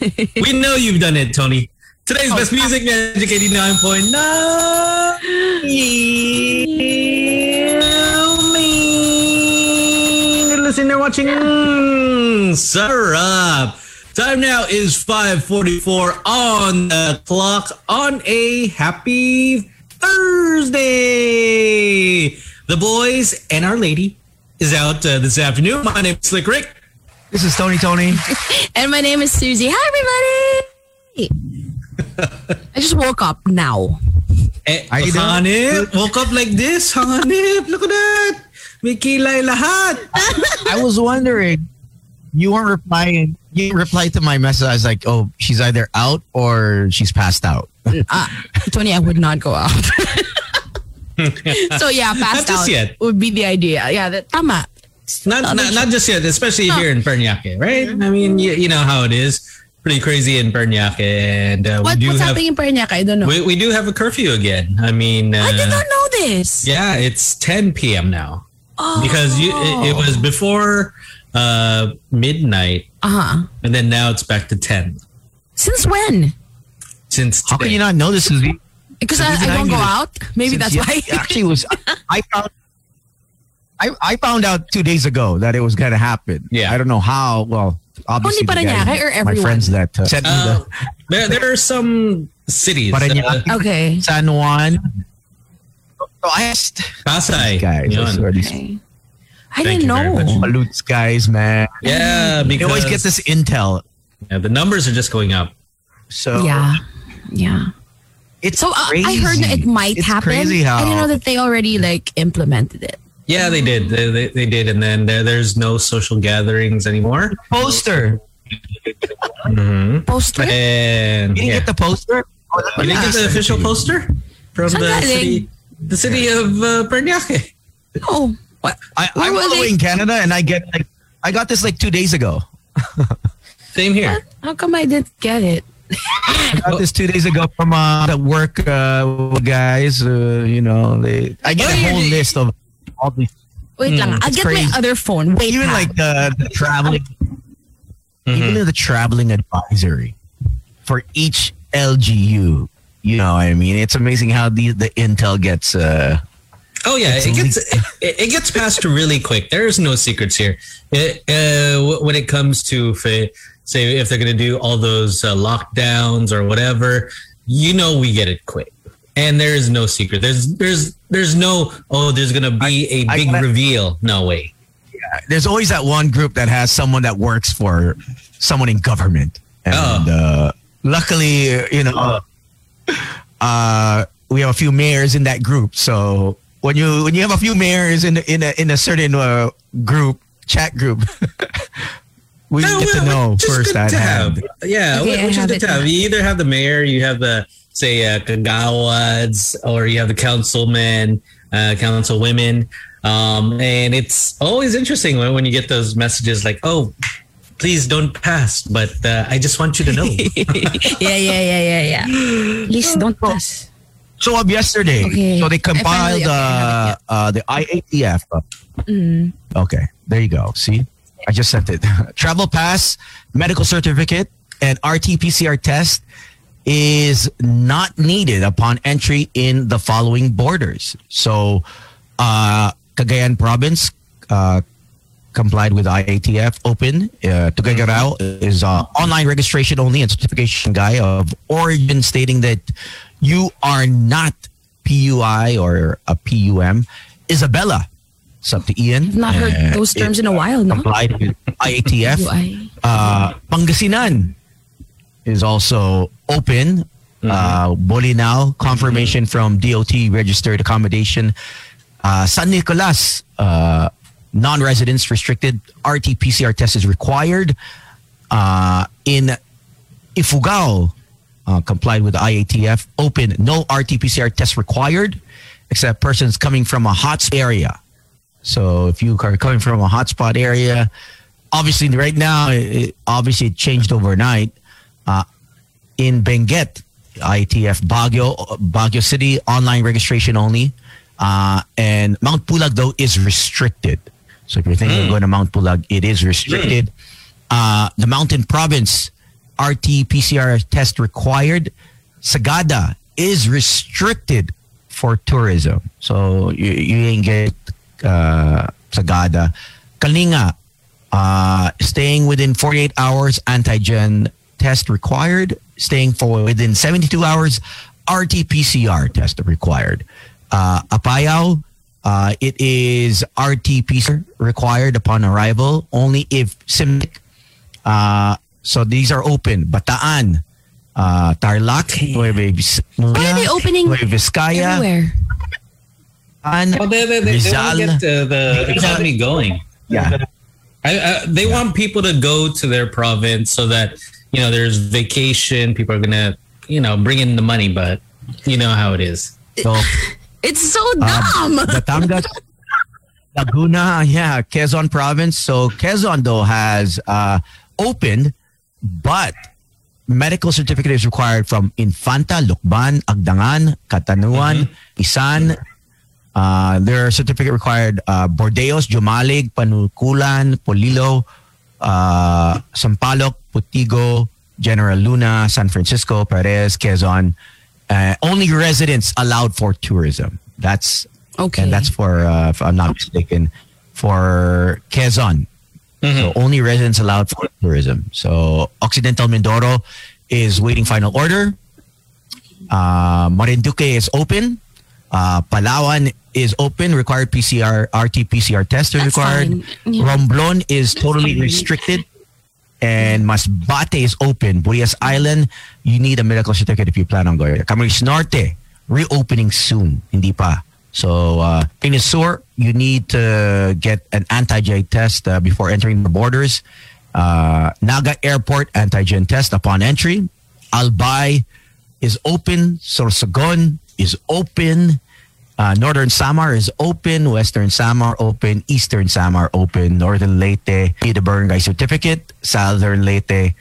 we know you've done it, Tony. Today's best music, Magic 89.9. Listening or watching Sarap. Time now is 5.44 on the clock on a happy Thursday. The boys and our lady is out uh, this afternoon. My name is Slick Rick. This is Tony Tony. And my name is Susie. Hi, everybody. I just woke up now. Eh, Are you doing Hanip, woke up like this. Hanip, look at that. May kilay lahat. I was wondering, you weren't replying. You replied to my message. I was like, oh, she's either out or she's passed out. Uh, Tony, I would not go out. so yeah, passed just out yet. would be the idea. Yeah, that tama. Not, not, not just yet, especially No. here in Parañaque, right? I mean, you, you know how it is. Pretty crazy in Parañaque. And uh, What, we do what's have happening in Parañaque? I don't know. we, we do have a curfew again. I mean, uh, I did not know this. yeah, it's 10 p.m. now. Oh. Because you, it, it was before uh, midnight, Uh-huh. and then now it's back to 10. Since when? Since How can you not know this, Because I, I I don't go out. Maybe Since that's ye- why. it actually was. I found. I, I found out two days ago that it was going to happen. Yeah. I don't know how. Well, obviously, Only the guys- Parañaque or my friends that uh, sent me the there, there are some cities. Uh, okay. San Juan. So Pasay. guys. I swear, these okay. I Thank didn't know. much. Malutes guys, man. Yeah, They because always get this intel. yeah, the numbers are just going up. So Yeah. Yeah. it's So uh, crazy. I heard it might it's happen. crazy how I didn't know that they already like implemented it. Yeah, they did. They, they, they did, and then there, there's no social gatherings anymore. poster. Mm-hmm. Poster? And You didn't yeah. get the poster? Oh, you didn't get the official poster from Saan the galing? city, the city of uh, Parañaque. Oh. What? I, Where I'm all the way in Canada, and I get like I got this like two days ago. Same here. How come I didn't get it? I got this two days ago from uh, the work uh, guys. Uh, you know, they I get Oh, a whole the- list of all these, Wait lang. I'll get crazy. my other phone. Wait even ha. like the, the traveling, Mm-hmm. even the traveling advisory for each LGU. You know, what I mean, it's amazing how the the intel gets. Uh, Oh yeah, it gets it, it gets passed really quick. There's no secrets here. It, uh, when it comes to say if they're going to do all those uh, lockdowns or whatever, you know we get it quick. And there is no secret. There's there's there's no oh there's going to be a I big gotta- reveal. No way. Yeah, there's always that one group that has someone that works for someone in government, and Oh. uh, luckily, you know, uh, we have a few mayors in that group. So when you when you have a few mayors in in a in a certain uh, group chat group, we Oh, get to know first good to have. hand. Yeah, Okay, I which is have good to have. You either have the mayor, you have the say uh, kagawads, or you have the councilmen, uh, councilwomen, um, and it's always interesting when, when you get those messages like, "Oh, please don't pass," but uh, I just want you to know. yeah, yeah, yeah, yeah, yeah. Please don't pass. So of yesterday, Okay. so they I finally- compiled okay, uh, uh, the IATF. Mm. Okay, there you go. See, I just sent it. Travel pass, medical certificate, and RT-PCR test is not needed upon entry in the following borders. So, uh, Cagayan Province uh, complied with IATF open. Uh, Tuguegarao is uh, online registration only and certification guy of origin stating that you are not PUI or a PUM. Isabela, it's up to Ian. I've not heard Uh, those terms it in a while, no? Complied with IATF. Uh, Pangasinan is also open. Uh, Bolinao, confirmation from DOT registered accommodation. Uh, San Nicolas, uh, non-residents restricted. RT-PCR test is required. Uh, in Ifugao, uh, complied with IATF. Open, no RT-PCR test required, except persons coming from a hot area. So if you are coming from a hotspot area, obviously right now, it, obviously it changed overnight. Uh, in Benguet, ITF Baguio, Baguio City, online registration only. Uh, and Mount Pulag, though, is restricted. So if you're thinking of going to Mount Pulag, it is restricted. Uh, the mountain province, RT PCR test required. Sagada is restricted for tourism. So you, you ain't get uh, Sagada. Kalinga, uh, staying within 48 hours, antigen test required. Staying for within 72 hours, RT PCR test required. Uh, Apayao, uh, it is RT PCR required upon arrival only if symptomatic. Uh, so these are open. Bataan, uh, Tarlac, Nueva Why are they opening Nueva Vizcaya, everywhere? And Well, they, they, they, they want get uh, the economy going. yeah. I, I, they want people to go to their province so that you know there's vacation. People are gonna you know bring in the money, but you know how it is. So It's so Um, dumb. Batangas, Laguna, yeah, Quezon province. So Quezon though has uh, opened, but medical certificate is required from Infanta, Lucban, Agdangan, Catanauan, Isan. Uh, there are certificate required uh, Burdeos, Jomalig, Panukulan, Polillo, uh, Sampaloc, Putigo, General Luna, San Francisco, Perez, Quezon. Uh, only residents allowed for tourism. That's Okay. and that's for, uh, if I'm not mistaken, for Quezon. So only residents allowed for tourism. So Occidental Mindoro is waiting final order. Uh, Marinduque is open. Uh, Palawan is open. Required PCR, RT PCR test is required. Yeah. Romblon is totally fine. restricted. And Masbate is open. Burias Island, you need a medical certificate if you plan on going. Camarines Norte, reopening soon. Hindi pa. So, uh, Pinis Sur, you need to get an antigen test uh, before entering the borders. Uh, Naga Airport, antigen test upon entry. Albay is open. Sorsogon is open. Uh, Northern Samar is open. Western Samar open. Eastern Samar open. Northern Leyte a barangay certificate. Southern Leyte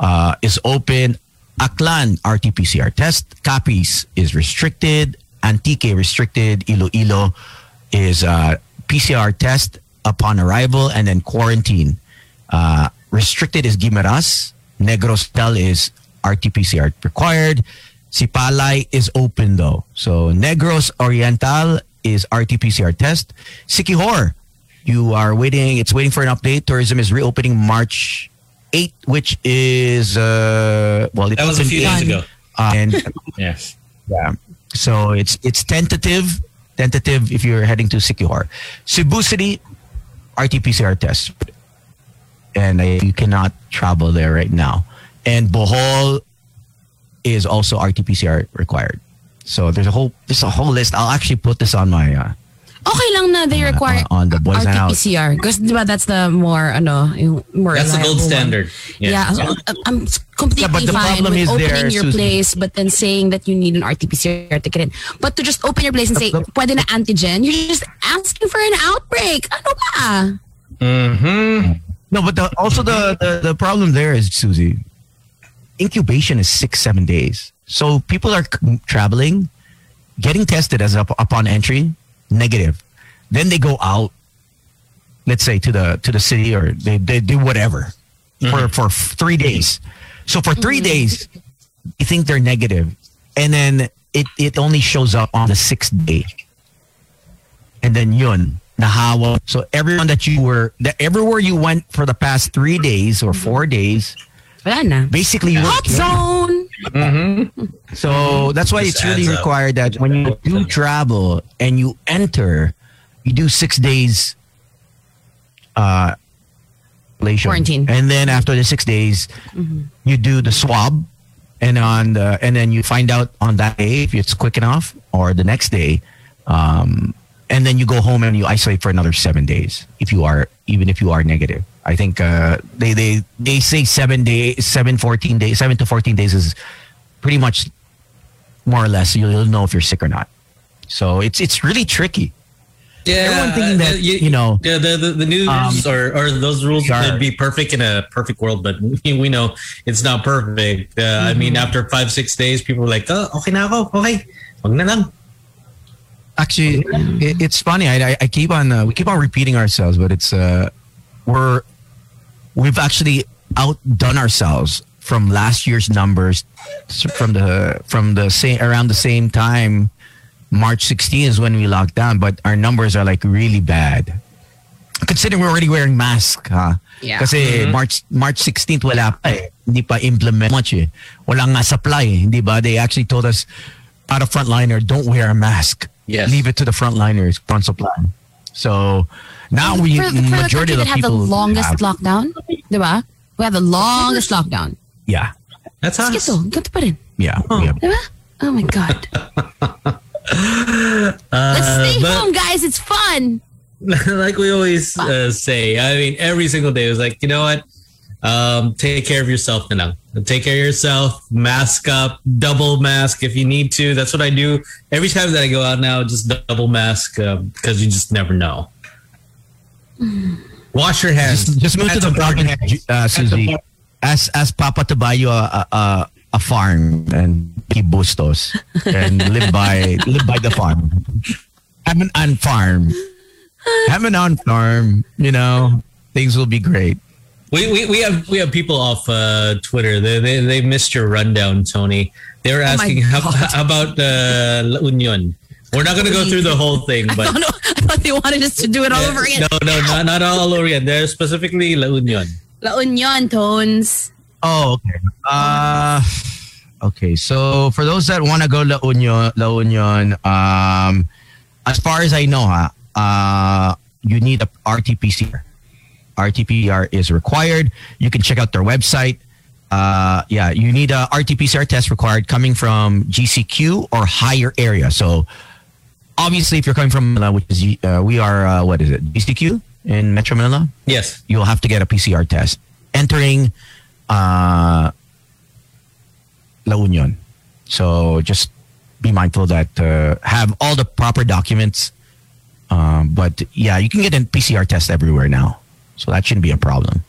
uh, is open. Aklan RT-PCR test. Capiz is restricted. Antique restricted. Iloilo is uh, PCR test upon arrival and then quarantine. Uh, restricted is Guimaras. Negros Del is RT-PCR required. Sipalay is open though. So Negros Oriental is RT-PCR test. Siquijor, you are waiting. It's waiting for an update. Tourism is reopening March 8, which is uh well it That was a few days ago. uh, and Yes. yeah. So it's it's tentative. Tentative if you're heading to Siquijor. Cebu City, RT-PCR test. And uh, you cannot travel there right now. And Bohol is also RT-PCR required. So there's a whole there's a whole list. I'll actually put this on my uh, Okay lang na they require on the Boys Night Out. RT-PCR. Because diba that's the more, ano, more That's the gold one. standard. Yeah, so I'm- I'm completely Yeah, but the fine problem with is there, opening your Susan. place but then saying that you need an RT-PCR to get in. But to just open your place and say, The- pwede na antigen, you're just asking for an outbreak. Ano ba? Mm-hmm. No, but the, also the, the the problem there is Susie. Incubation is six seven days. So people are traveling, getting tested as up, upon entry, negative. Then they go out, let's say to the to the city or they, they do whatever mm-hmm. for for three days. So for 3 mm-hmm. days, you think they're negative, and then it it only shows up on the sixth day, and then yun nahawa. So everyone that you were that everywhere you went for the past three days or mm-hmm. four days, Wala na. basically you Hot zone! Mm-hmm. so that's why Just it's really adds up. required that when you do travel and you enter, you do six days uh. Quarantine. And then after the six days, you do the swab and on the and then you find out on that day if it's quick enough or the next day. Um and then you go home and you isolate for another seven days if you are even if you are negative. I think uh, they they they say seven days, seven fourteen days, seven to fourteen days is pretty much more or less you'll, know if you're sick or not. So it's it's really tricky. Yeah, Everyone thinking uh, that, you know, yeah, the the, the news um, or or those rules sure. would be perfect in a perfect world, but we, know it's not perfect. Uh, I mean, after five six days, people are like, "Oh, okay na ako, okay, wag na lang." Actually, it, it's funny. I, I, I keep on uh, we keep on repeating ourselves, but it's uh we're we've actually outdone ourselves from last year's numbers from the from the same around the same time March 16 is when we locked down, but our numbers are like really bad. Considering we're already wearing masks, ha? Yeah. Kasi March March 16th wala pa eh. Hindi pa implement much eh. Wala nga supply eh. Hindi ba? They actually told us out of frontliner, don't wear a mask. Yes. Leave it to the frontliners, front supply. So now we for, for majority country of the that have the longest have- lockdown, di? We have the longest lockdown. Yeah. That's Sige us. to, ganito pa rin. Yeah. yeah. Oh my God. Let's Uh, stay but- home, guys. It's fun. like we always uh, say, I mean, every single day it was like, you know what? Um, take care of yourself na lang. Take care of yourself. Mask up. Double mask if you need to. That's what I do every time that I go out now. Just double mask because you just never know. Wash your hands. Just, just move to the important. province, uh, Suzy. Ask, ask Papa to buy you a, a, a, a farm and keep bustos and live by live by the farm. Have an on farm. Have an on farm. You know, things will be great. We, we, we have we have people off uh, Twitter. They, they they missed your rundown, Tony. They were Oh asking how, how about uh, La Union. We're not going to go through the whole thing, I but don't know. I thought they wanted us to do it all over again. no, no, not, not all over again. They're specifically La Union. La Union tones. Oh, okay. Uh, okay. So for those that want to go La Union, La Union, um, as far as I know, ha, uh, you need a RT-PCR. RT-PCR is required. You can check out their website. Uh, yeah, you need a RT-PCR test required coming from GCQ or higher area. So obviously, if you're coming from Manila, which is uh, we are, uh, what is it, GCQ in Metro Manila? Yes. you'll have to get a PCR test. Entering uh, La Union. So just be mindful that uh, have all the proper documents. Um, but yeah, you can get a PCR test everywhere now. So that shouldn't be a problem.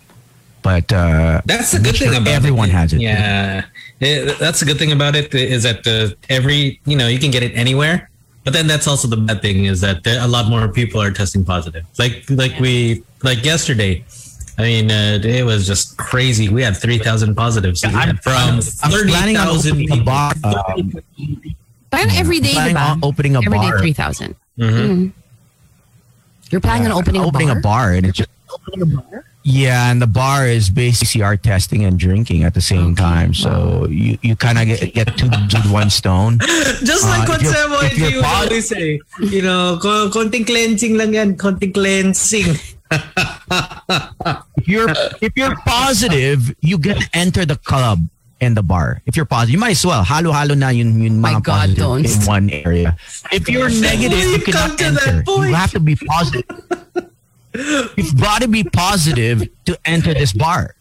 But uh, That's the good not thing sure about everyone it. has it. Yeah, Eh, that's the good thing about it is that uh, every you know you can get it anywhere. But then that's also the bad thing is that there, a lot more people are testing positive. Like like we like yesterday. I mean, uh, it was just crazy. We had three thousand positives I'm- from I'm thirty planning on thousand opening a people. bar. Um, Parang every day, planning diba? on opening a Every day bar. 3,000. Mhm. Mm. You're planning on opening a opening bar? a bar? and it's just yeah and the bar is basically CR testing and drinking at the same time so you, you kind of get, get two birds with one stone. Just Uh, like if what you're- Sam if you're YG would pos- always say, you know, ko- konting cleansing lang yan, konting cleansing. if you're if you're positive you get to enter the club and the bar if you're positive you might as well halo halo na yun yun My mga God, positive don't. in one area if you're negative you you cannot come to that enter you have to be positive you've got to be positive to enter this bar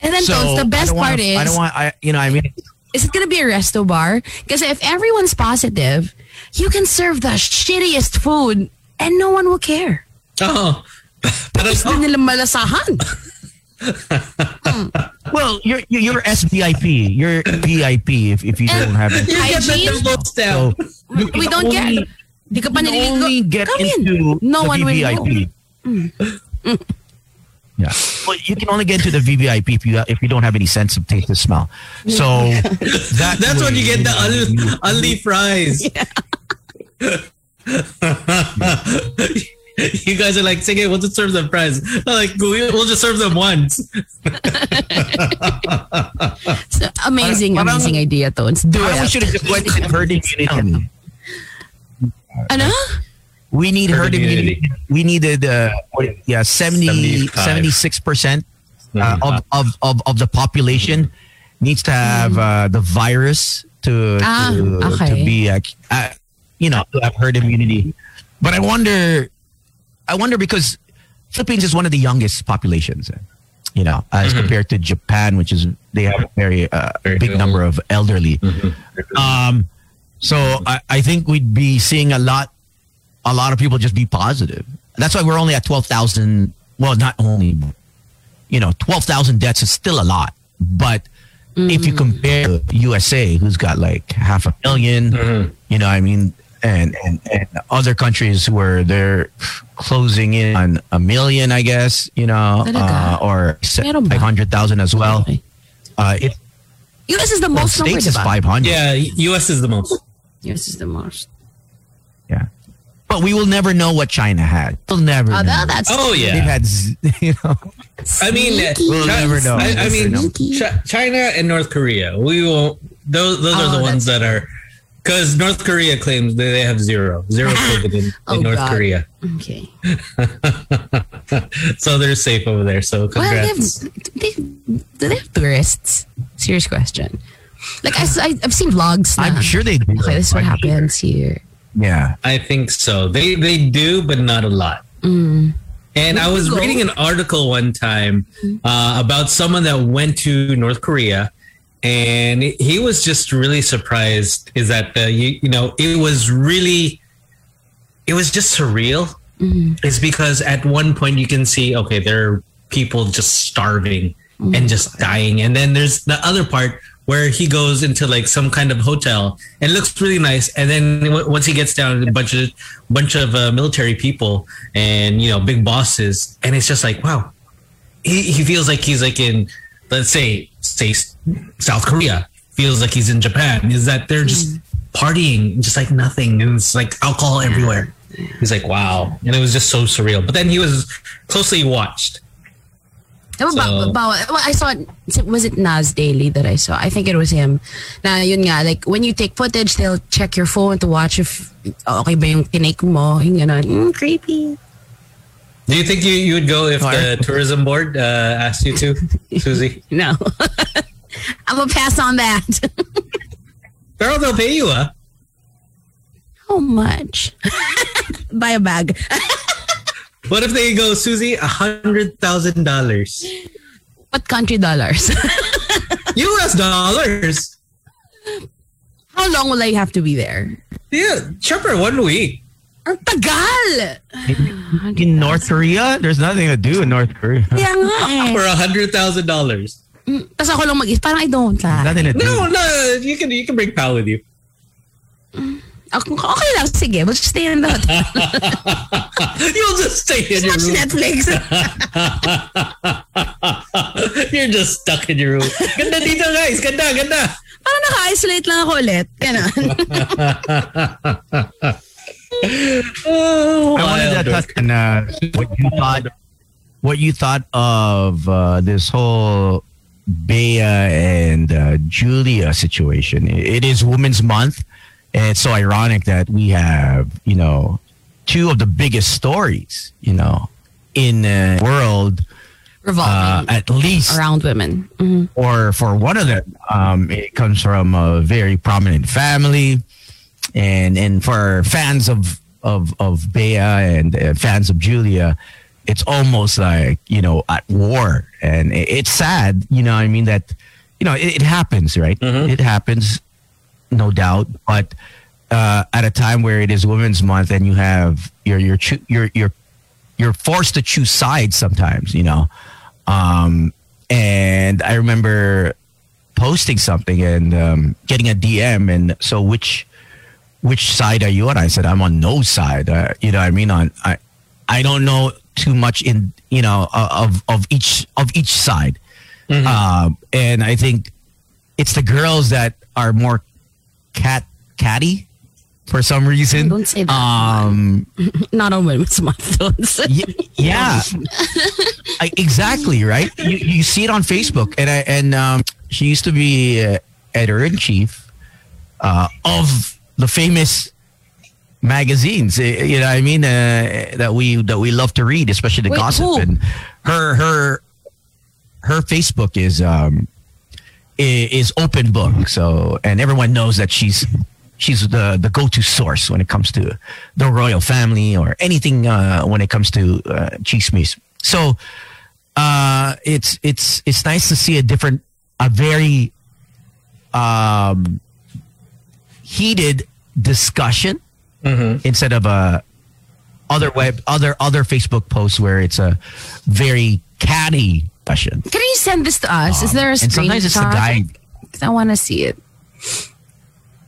And then, so Tones, the best wanna- part is, I don't want I you know I mean is it going to be a resto bar? Because if everyone's positive, you can serve the shittiest food and no one will care. Uh-huh. Oh. Pero Hindi nila malasahan. Hmm. Well, you're you're, you're SVIP. You're VIP if, if you eh, don't have it. you get the Hygiene? double So stamp. you we don't only, get. Di ka pa you can only get Come into in. No the one will know. VVIP. Hmm. Hmm. Yeah. Well, you can only get into the VVIP if you if you don't have any sense of taste or smell. So that That's when you get the you- un- unli fries. you guys are like, Sige, we'll just serve them fries. I'm like, we- we'll just serve them once. It's amazing, Parang- amazing idea, Tones. Do Parang we it. should have just went into herd immunity. Ano? We need Herd herd immunity. immunity. We needed uh, yeah 70 76 percent uh, of, of, of of the population needs to have uh, the virus to Ah, to, okay. to be uh, uh, you know to have herd immunity. But I wonder, I wonder because Philippines is one of the youngest populations. Eh, you know, as mm-hmm. compared to Japan, which is they have a very, uh, Very big old. number of elderly. Mm-hmm. Um, so I, I think we'd be seeing a lot, a lot of people just be positive. That's why we're only at twelve thousand. Well, not only, you know, twelve thousand deaths is still a lot. But if you mm. compare to USA, who's got like half a 1000000 mm-hmm. you know, I mean, and, and and other countries where they're closing in on a million, I guess, you know, uh, or Meron ba? five hundred thousand as well Okay. uh, it US is the most number, States is 500. Yeah, U.S. is the most. US is the most. Yeah. But we will never know what China had. We'll never Oh, know. that, that's Oh They've yeah. had, z- you know. I mean, Sneaky. We'll Chi- never know. I, I mean, never China and North Korea. We will. Those those are Oh, the ones that are. Because North Korea claims that they have zero, zero COVID in, in Oh, North God. Korea, Okay. so they're safe over there. So Well, they have, they, do they have tourists? Serious question. Like I, I, have seen vlogs. Na, I'm sure they do. Okay, this is what I'm sure. happens here. Yeah. I think so. They they do, but not a lot. Mm. And I was reading an article one time uh, about someone that went to North Korea, and he was just really surprised. Is that uh, you you know it was really, it was just surreal. It's because at one point you can see okay there are people just starving and just dying, and then there's the other part where he goes into like some kind of hotel and looks really nice, and then w- once he gets down, a bunch of bunch of uh, military people and you know big bosses, and it's just like wow, he, he feels like he's like in let's say say South Korea feels like he's in Japan is that they're just partying just like nothing and it's like alcohol everywhere he's like wow and it was just so surreal but then he was closely watched Diba, ba- So- ba- well, I saw, was it Nas Daily that I saw? I think it was him. Na yun nga, like when you take footage, they'll check your phone to watch if okay ba yung tinake mo. Yung ganun. Mm, creepy. do you think you, you would go if the tourism board uh, asked you to Susie No. I'm gonna pass on that. girl they'll pay you a. How much? Buy a bag. what if they go Susie a hundred thousand dollars What country dollars? US dollars How long will I have to be there? yeah chopper one week Ang tagal! In North Korea, there's nothing to do in North Korea. Kaya nga eh. for a hundred thousand dollars Tapos ako lang mag Parang I don't like. Nothing to do. no no you can you can bring pal with you Ako, okay lang, sige. We'll just stay in the hotel. You'll just stay in your Watch room. Netflix. You're just stuck in your room. Ganda dito guys. Ganda, ganda. Parang naka-isolate lang ako ulit. Ganun. Oh, I wanted to touch on uh, what you thought, what you thought of uh, this whole Bea and uh, Julia situation. It is Women's Month, and it's so ironic that we have, you know, two of the biggest stories, you know, in the world, uh, Revolving at least around women. Mhm. or for one of them, um, it comes from a very prominent family, and and for fans of of of Bea and uh, fans of Julia, it's almost like you know at war, and it, it's sad. You know, what I mean that you know it, it happens, right? It happens, no doubt, but. Uh, at a time where it is Women's Month, and you have you're you're choo- you're you're you're forced to choose sides sometimes, you know. Um, and I remember posting something and um, getting a DM, and so which which side are you on? I said I'm on no side. Uh, you know, what I mean, on I I don't know too much in you know uh, of of each of each side, um, and I think it's the girls that are more cat catty for some reason. Don't say that. Um, Not on Women's Month. Don't say. Y- yeah, I, exactly right. You, you see it on Facebook, and I, and um, she used to be uh, editor in chief uh, of the famous magazines. eh, You know, what I mean uh, that we that we love to read, especially the Wait, gossip. who? And her her her Facebook is um is open book. So and everyone knows that she's she's the the go to source when it comes to the royal family or anything uh, when it comes to uh, chismes. So uh, it's it's it's nice to see a different, a very um, heated discussion instead of a other web other other Facebook posts where it's a very catty discussion. Can you send this to us? Is there a And sometimes it's a screenshot? guy. 'Cause I want to see it.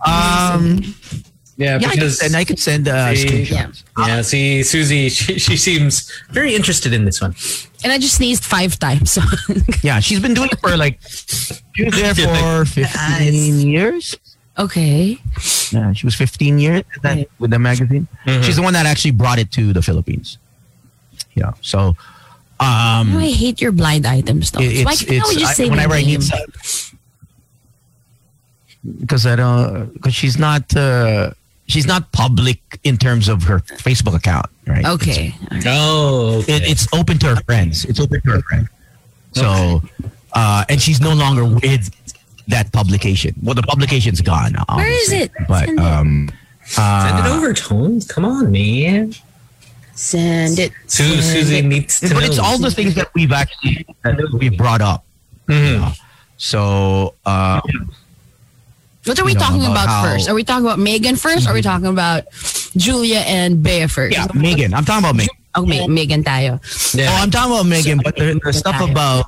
Um, Yeah, yeah, I could, and I could send uh, See, screenshots. yeah, see, Susie, she, she seems very interested in this one. And I just sneezed five times. So Yeah, she's been doing it for like She was there for 15 years. Okay. Yeah, she was 15 years with Okay. with the magazine. She's the one that actually brought it to the Philippines. Yeah. So, um, Oh, I hate your blind items though. it- Why can't we it's, just I, say whenever the I name? need some, because I don't, because she's not, uh, she's not public in terms of her Facebook account, right? Okay. Oh, It's, okay. it, it's open to her friends. It's open to her friends. So, uh, and she's no longer with that publication. Well, the publication's gone. Where is it? But Send it. um, Send it over, Tones. Come on, man. Send it. Su- Send Susie it. needs to but it's all the things that we've actually that we've brought up. Mhm. So, uh, What are we you know, talking about about, how- first? Are we talking about Meghan 1st Or are we talking about Julia and Bea first? yeah, Meghan. I'm talking about Meghan. Oh, Ma- Meghan tayo. Yeah. Oh, I'm talking about Meghan, but there, there's stuff about,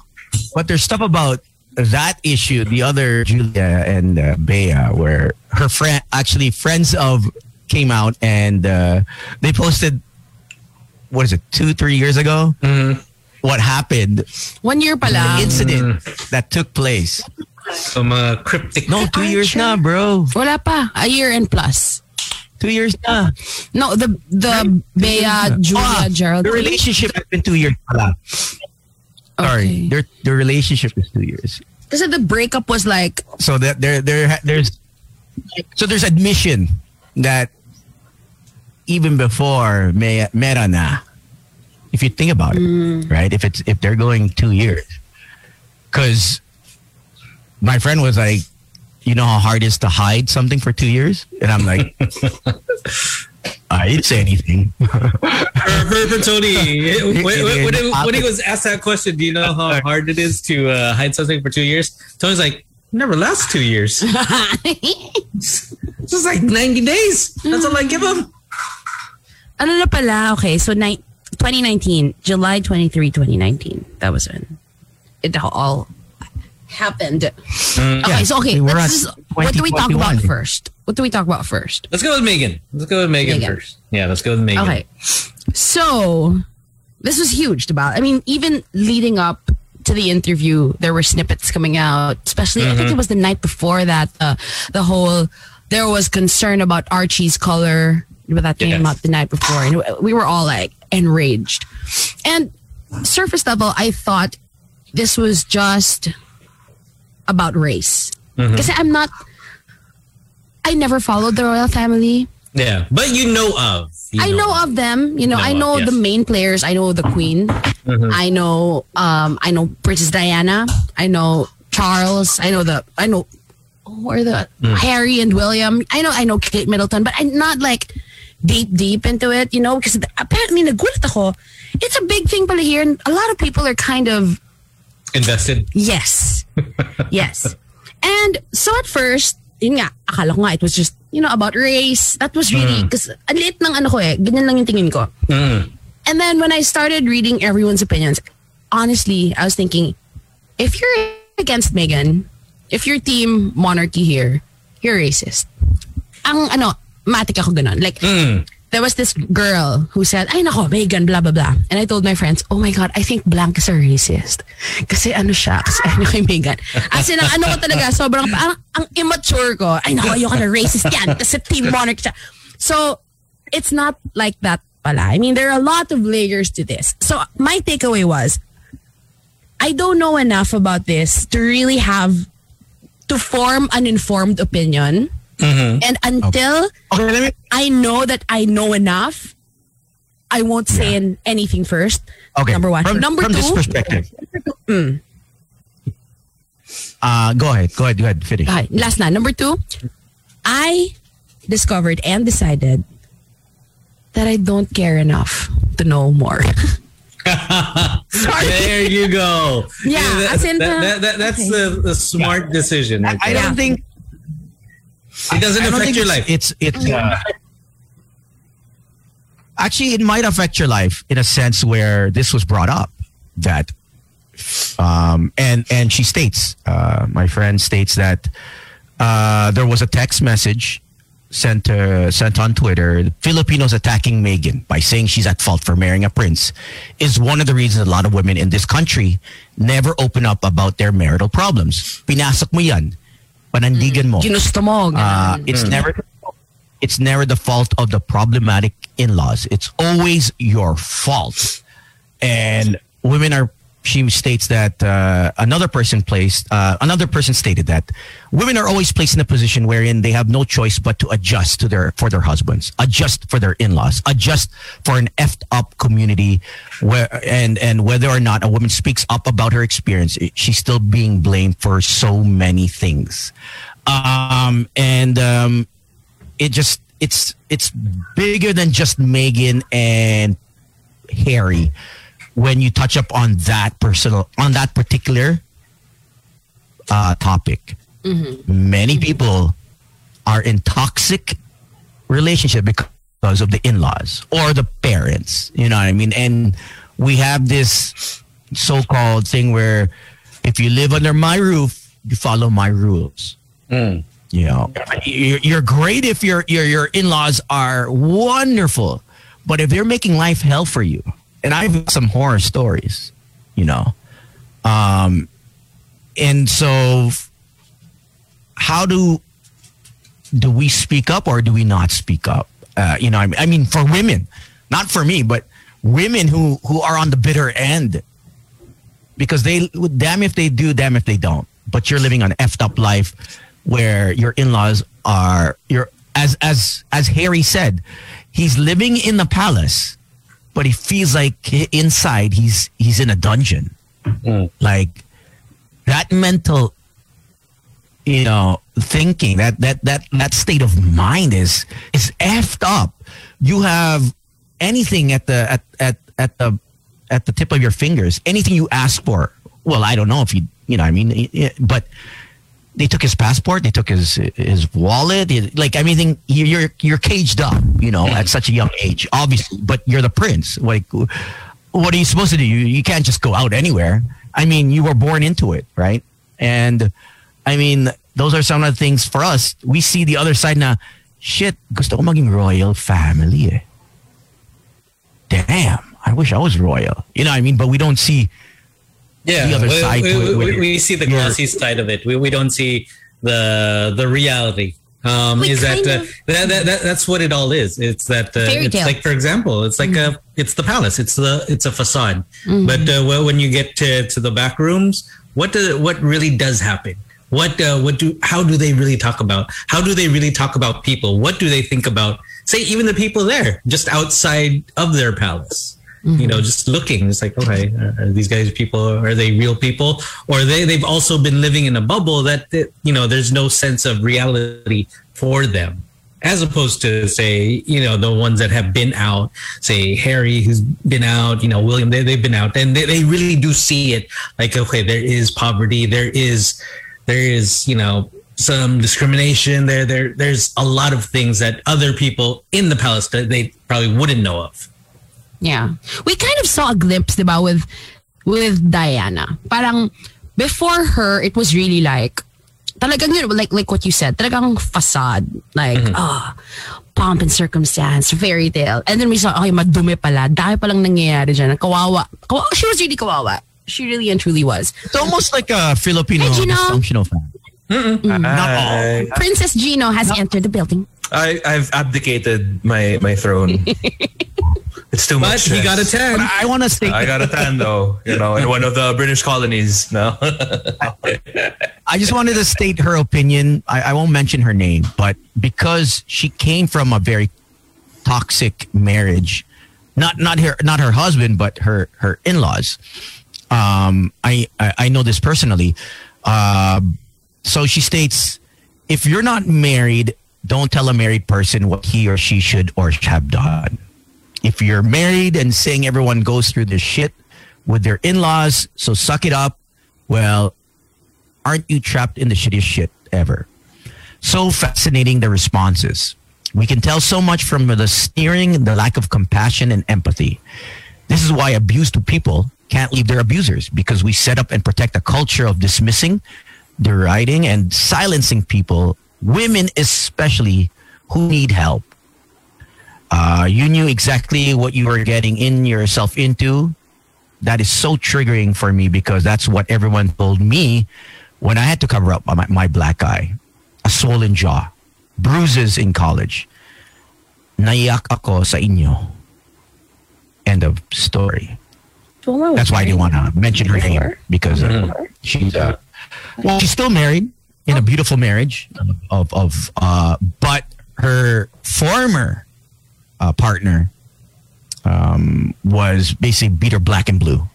but there's stuff about that issue. The other Julia and uh, Bea, where her friend, actually friends of, came out and uh, they posted. What is it? Two, three years ago. Mhm. What happened? One year pa The lang. incident that took place. Some uh, cryptic. No, two years na, bro. Wala pa. A year and plus. Two years na. No, the the Bea, Julia, Ah, Gerald. The relationship has been two years. pala. Sorry, Okay. their their relationship is two years. Kasi the breakup was like, So that there there there's so there's admission that even before may mera na, if you think about it, mm. right? If it's if they're going two years, because my friend was like, you know how hard it is to hide something for two years, and I'm like, I didn't say anything. For, for, for Tony, when, when, when, when he was asked that question, do you know how hard it is to uh, hide something for two years? Tony's like, never lasts two years. It's just like 90 days. That's all I give him. ano na pala, okay, so ni- 2019, July 23, 2019. That was when it all happened. okay, Yeah, so okay, we were let's just- what do we talk about first? What do we talk about first? Let's go with Meghan. Let's go with Meghan, Meghan. first. Yeah, let's go with Meghan. Okay. So this was huge to about I mean, even leading up to the interview, there were snippets coming out, especially I think it was the night before that uh, the whole there was concern about Archie's color but that came Yes. out the night before and we were all like enraged. And surface level, I thought this was just about race. Mm-hmm. Because I'm not I never followed the royal family. Yeah, but you know of. You I know of them. You know, Know I of, know yes. the main players. I know the Queen. Mm-hmm. I know um I know Princess Diana. I know Charles. I know the I know who are the mm. Harry and William. I know I know Kate Middleton, but I'm not like deep deep into it, you know, because apparently nagulat ako. It's a big thing pala here and a lot of people are kind of Invested. Yes. yes. And so at first, yun nga, akala ko nga it was just, you know, about race. That was really, because ang liit ng ano ko eh, ganyan lang yung tingin ko. Mm. And then when I started reading everyone's opinions, honestly, I was thinking, if you're against Megan, if your team monarchy here, you're racist. Ang ano, matik ako ganun. Like, Mm. There was this girl who said, ay nako, Meghan, blah, blah, blah. And I told my friends, oh my God, I think blank is a racist. Kasi ano siya, kasi ano Meghan. As in, ano ko talaga, sobrang, ang, ang immature ko, ay nako, ayoko na racist yan, kasi team monarch siya. So, it's not like that pala. I mean, there are a lot of layers to this. So, my takeaway was, I don't know enough about this to really have, to form an informed opinion. And until Okay, let me. I know that I know enough. I won't say an- anything first. Okay, Number one. From, Number from two. this perspective. Uh, go ahead. Go ahead. Go ahead. Finish. Okay, last na. Number two. I discovered and decided that I don't care enough to know more. Sorry. There you go. Yeah, that, as in, that, that, that- that's okay. the, the smart decision. right I there. don't think it doesn't I don't affect think your it's, life. It's it's uh, actually it might affect your life in a sense where this was brought up that um and and she states uh my friend states that uh there was a text message sent uh, sent on Twitter, Filipinos attacking Meghan by saying she's at fault for marrying a prince is one of the reasons a lot of women in this country never open up about their marital problems. Pinasok mo yan. Panandigan mo. Ginusto mo. Uh, ganun. it's never it's never the fault of the problematic in-laws. It's always your fault. And women are she states that uh, another person placed uh, another person stated that women are always placed in a position wherein they have no choice but to adjust to their for their husbands adjust for their in-laws adjust for an effed up community where and and whether or not a woman speaks up about her experience she's still being blamed for so many things. Um and um it just it's it's bigger than just Meghan and Harry when you touch up on that personal on that particular uh, topic. Mm-hmm. Many mm-hmm. people are in toxic relationship because of the in-laws or the parents. You know what I mean? And we have this so-called thing where if you live under my roof, you follow my rules. Mm. You know, you're, you're great if your your your in-laws are wonderful, but if they're making life hell for you, and I've some horror stories, you know, um, and so how do do we speak up or do we not speak up? Uh, you know, I mean, I mean, for women, not for me, but women who who are on the bitter end because they damn if they do, damn if they don't. But you're living an effed up life where your in-laws are you're as as as Harry said, he's living in the palace, but he feels like inside he's he's in a dungeon. Hmm. Like that mental you know thinking that that that that state of mind is is effed up. You have anything at the at at at the at the tip of your fingers anything you ask for. Well i don't know if you you know i mean but they took his passport they took his his wallet like everything you- you're you're caged up you know at such a young age obviously but you're the prince like what are you supposed to do you, you can't just go out anywhere i mean you were born into it right and I mean, those are some of the things for us. We see the other side now. shit, gusto ko maging royal family eh. Damn, I wish I was royal. You know what I mean? But we don't see yeah, the other we, side we, to it we, we see the your- glossy side of it. We, we don't see the the reality. Um, We is that, kind uh, that, that that that's what it all is? It's that uh, Fairy it's tale. like for example, it's like Mm-hmm. a it's the palace. It's the it's a facade. But uh, well, when you get to, to the back rooms, what do, what really does happen? What uh, what do how do they really talk about? How do they really talk about people? What do they think about? Say even the people there, just outside of their palace. Mm-hmm. You know, just looking. It's like, okay, are these guys people? Are they real people? Or they they've also been living in a bubble that that, you know there's no sense of reality for them as opposed to say you know the ones that have been out say harry who's been out you know william they, they've been out and they, they really do see it like okay there is poverty there is there is you know some discrimination there there there's a lot of things that other people in the palace that they probably wouldn't know of Yeah. We kind of saw a glimpse, diba, with with Diana. Parang before her, it was really like talagang yun, like like what you said, talagang facade. Like, ah, pomp and circumstance, fairy tale. And then we saw, okay, madumi pala. Dahil palang nangyayari dyan. Kawawa. kawawa. She was really kawawa. She really and truly was. It's almost like a Filipino Hey, Gino. dysfunctional family. Not all. Princess Gino has entered the building. I, I've abdicated my, my throne. it's too but much. he got a stress. 10 But I want to state I got a tan though, you know, in one of the British colonies. No, I just wanted to state her opinion. I, I won't mention her name, but because she came from a very toxic marriage, not not her not her husband, but her her in laws. Um, I, I I know this personally. Um, so she states, if you're not married, don't tell a married person what he or she should or have done. If you're married and saying everyone goes through this shit with their in-laws, so suck it up. Well, aren't you trapped in the shittiest shit ever? So fascinating the responses. We can tell so much from the sneering, the lack of compassion and empathy. This is why abused people can't leave their abusers because we set up and protect a culture of dismissing, deriding, and silencing people, women especially, who need help. Uh, you knew exactly what you were getting in yourself into. That is so triggering for me because that's what everyone told me when I had to cover up my, my black eye, a swollen jaw, bruises in college. Naiyak ako sa inyo. End of story. That's why I didn't want to mention her name because uh, she's uh, well, she's still married in a beautiful marriage of of uh, but her former uh, partner um, was basically beat her black and blue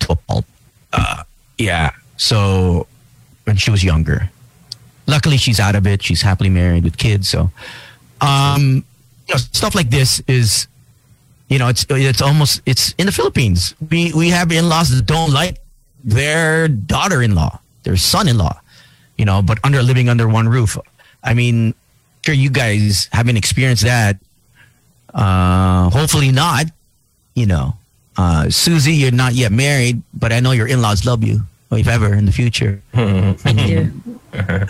to a pulp. Uh, yeah, so when she was younger, luckily she's out of it. She's happily married with kids. So, um, you know, stuff like this is you know, it's it's almost it's in the Philippines. We we have in-laws that don't like their daughter-in-law, their son-in-law, you know, but under living under one roof. I mean, sure you guys haven't experienced that. Uh, hopefully not. You know, uh, Susie, you're not yet married, but I know your in-laws love you. or If ever in the future, Yeah.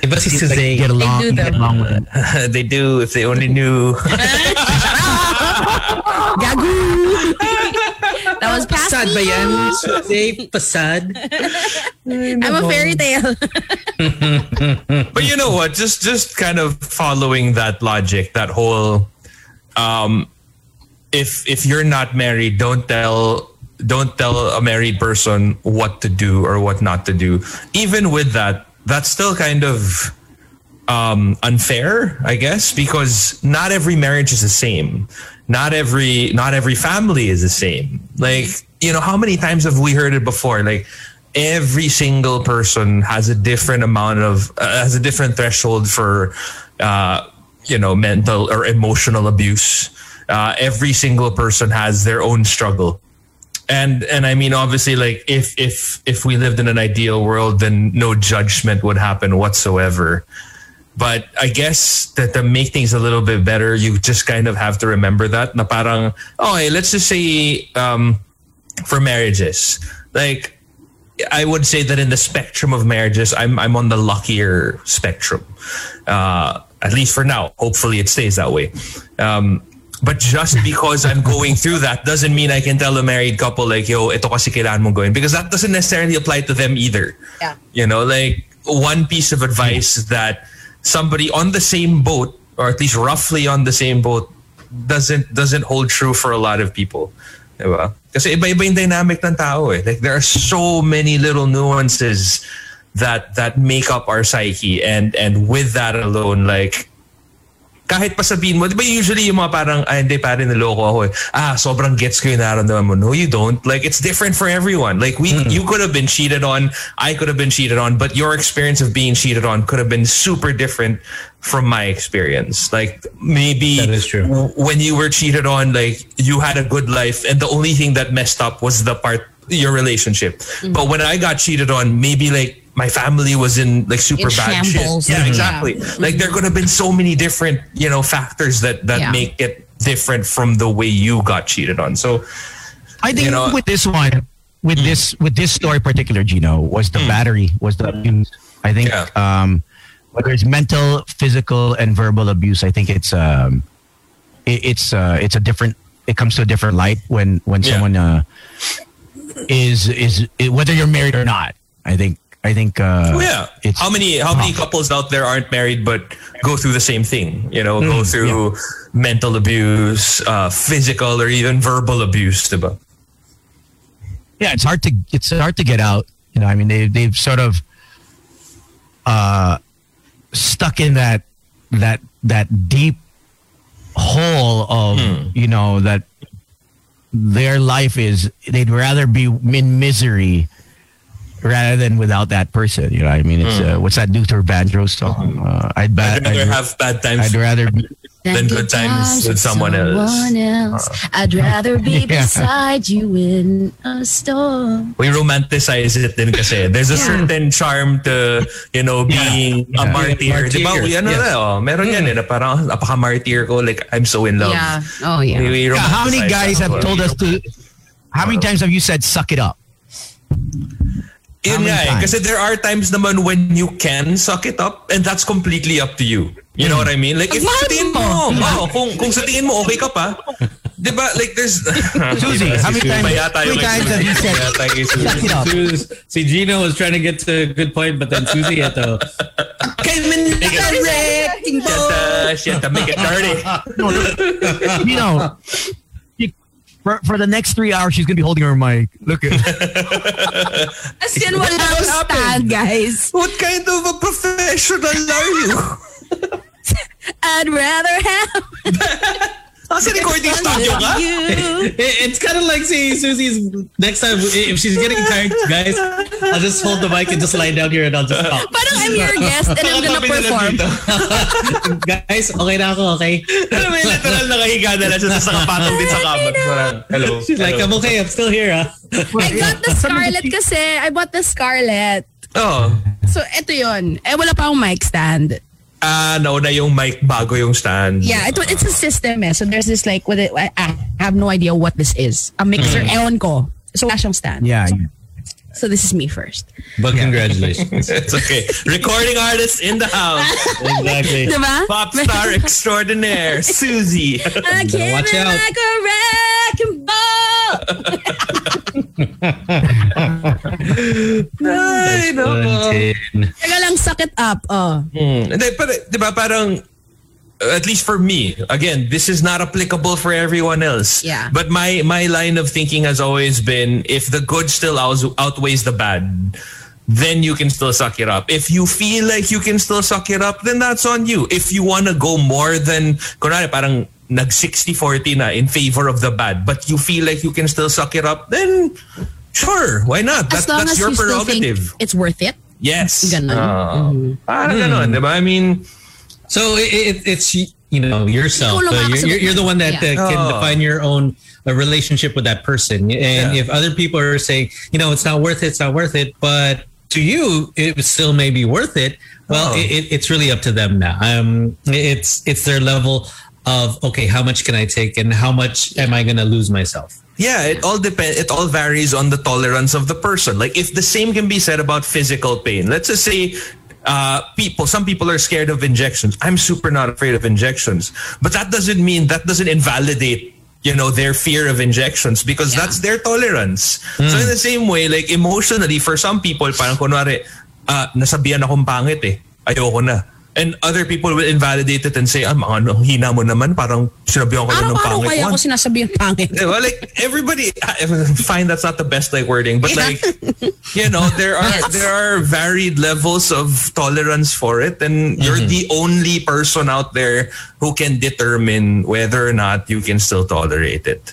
Iba si Suzanne. get along, do, get along with them. they do if they only knew. Gagu! that was past Pasad ba me. yan? Suzanne, pasad. I'm a fairy tale. but you know what? Just just kind of following that logic, that whole um if if you're not married, don't tell don't tell a married person what to do or what not to do. Even with that, that's still kind of um unfair, I guess, because not every marriage is the same. Not every not every family is the same. Like, you know, how many times have we heard it before? Like every single person has a different amount of uh, has a different threshold for uh you know mental or emotional abuse uh every single person has their own struggle and and i mean obviously like if if if we lived in an ideal world then no judgment would happen whatsoever but I guess that to make things a little bit better, you just kind of have to remember that. Na parang, okay, let's just say um, for marriages, like I would say that in the spectrum of marriages, I'm I'm on the luckier spectrum. Uh, at least for now. Hopefully, it stays that way. Um, but just because I'm going through that doesn't mean I can tell a married couple like, "Yo, ito kasi kailangan mong gawin," because that doesn't necessarily apply to them either. Yeah. You know, like one piece of advice that somebody on the same boat, or at least roughly on the same boat, doesn't doesn't hold true for a lot of people. Diba? Kasi iba-iba yung dynamic ng tao eh. Like there are so many little nuances that that make up our psyche and and with that alone like kahit pa sabihin mo, di ba usually yung mga parang, ah, hindi pare, niloko ako eh. Ah, sobrang gets ko yung nararamdaman mo. No, you don't. Like, it's different for everyone. Like, we, you could have been cheated on. I could have been cheated on. But your experience of being cheated on could have been super different from my experience. Like, maybe That is true. w- when you were cheated on, like, you had a good life. And the only thing that messed up was the part, your relationship. But when I got cheated on, maybe like, my family was in like super In bad shambles. shit. Yeah, Yeah. exactly. Like there could have been so many different, you know, factors that that Yeah. make it different from the way you got cheated on. So I think You know- with this one, with this with this story particular, Gino, was the battery, was the abuse. I think Yeah. um, whether it's mental, physical, and verbal abuse, I think it's um, it, it's uh, it's a different. It comes to a different light when when Yeah. someone uh, is is whether you're married or not. I think I think. Uh, Oh, yeah. how many how many couples out there aren't married but go through the same thing? You know, go through mental abuse, uh, physical or even verbal abuse, diba? yeah, it's hard to it's hard to get out. You know, I mean, they they've sort of uh, stuck in that that that deep hole of you know that their life is they'd rather be in misery rather than without that person. You know, I mean, it's uh, what's that Luther Vandross song? Uh, I'd, ba- I'd rather I'd, have bad times. I'd rather be, Then good times with someone else. someone else. I'd rather be Yeah. beside you in a storm. we romanticize it din kasi. There's a certain charm to, you know, being a Yeah. martyr. Di ba? Martyr. We, ano Yes. na, oh, meron yan eh, na parang napaka-martyr ko, like, I'm so in love. Yeah. Oh, yeah. We- we Yeah, how many guys have told us to? How many times have you said "suck it up"? How Yun many nga eh. times? Kasi there are times naman when you can suck it up and that's completely up to you. You know what I mean? Like if Mahal sa tingin mo, oh, kung kung sa tingin mo okay ka pa, 'di ba? Like there's Susie, how many times, Maya tayo how many kay times have you said, Maya tayo kay Susie. suck it up? Sus- See, Gino was trying to get to a good point, but then Susie had to. Came in like a wrecking ball. Shit, to make it dirty. You know, she- for, for the next three hours, she's going to be holding her mic. Look at As in, wala akong guys. What kind of a professional are you? I'd rather have Kasi recording studio ka? you. It- it's kind of like see Susie's next time if she's getting tired, guys. I'll just hold the mic and just lie down here and I'll just talk. Parang I'm your guest and I'm gonna perform. guys, okay na ako, okay? May literal nakahiga na lang siya tapos nakapatong din sa kama. Parang, hello. She's like, I'm okay, I'm still here, ah. I got the Scarlet kasi. I bought the Scarlet. Oh. So, eto yun. Eh, wala pa akong mic stand. Ah, nauna yung mic bago yung stand. Yeah, it, it's a system eh. So, there's this like, with it, I, I have no idea what this is. A mixer, ewan ko. So, wala siyang stand. Yeah. So, this is me first. But congratulations. It's okay. Recording artist in the house. exactly. Diba? Pop star extraordinaire, Susie. I came watch in out. like a wrecking ball. Ay, no. Teka lang, suck it up. Oh. Hmm. Hindi, pero, di ba, parang, uh, at least for me, again, this is not applicable for everyone else. Yeah. But my my line of thinking has always been, if the good still outs- outweighs the bad, then you can still suck it up. If you feel like you can still suck it up, then that's on you. If you want to go more than, kunwari, parang nag 60-40 na in favor of the bad, but you feel like you can still suck it up, then sure, why not? As That, long that's as your you still think prerogative. it's worth it. Yes. Ganon. Oh. Parang ganon, di ba? I mean, So it, it, it's you know yourself. Uh, you're, you're, you're the one that Yeah. uh, can Oh. define your own uh, relationship with that person. And Yeah. if other people are saying, you know, it's not worth it, it's not worth it, but to you it still may be worth it. Well, Oh. it, it, it's really up to them now. Um, it's it's their level of okay, how much can I take, and how much am I going to lose myself? Yeah, it all depends. It all varies on the tolerance of the person. Like if the same can be said about physical pain. Let's just say uh, people, some people are scared of injections. I'm super not afraid of injections, but that doesn't mean that doesn't invalidate you know their fear of injections because that's their tolerance. So in the same way, like emotionally, for some people, parang kunwari, uh, nasabihan akong pangit eh, ayoko na. And other people will invalidate it and say, ah, mga ano, hina mo naman, parang sinabihan ko lang ng Araw-araw pangit kaya ako once. sinasabi yung pangit. Well, like everybody, fine. That's not the best like wording, but Yeah. like you know, there are there are varied levels of tolerance for it, and you're the only person out there who can determine whether or not you can still tolerate it.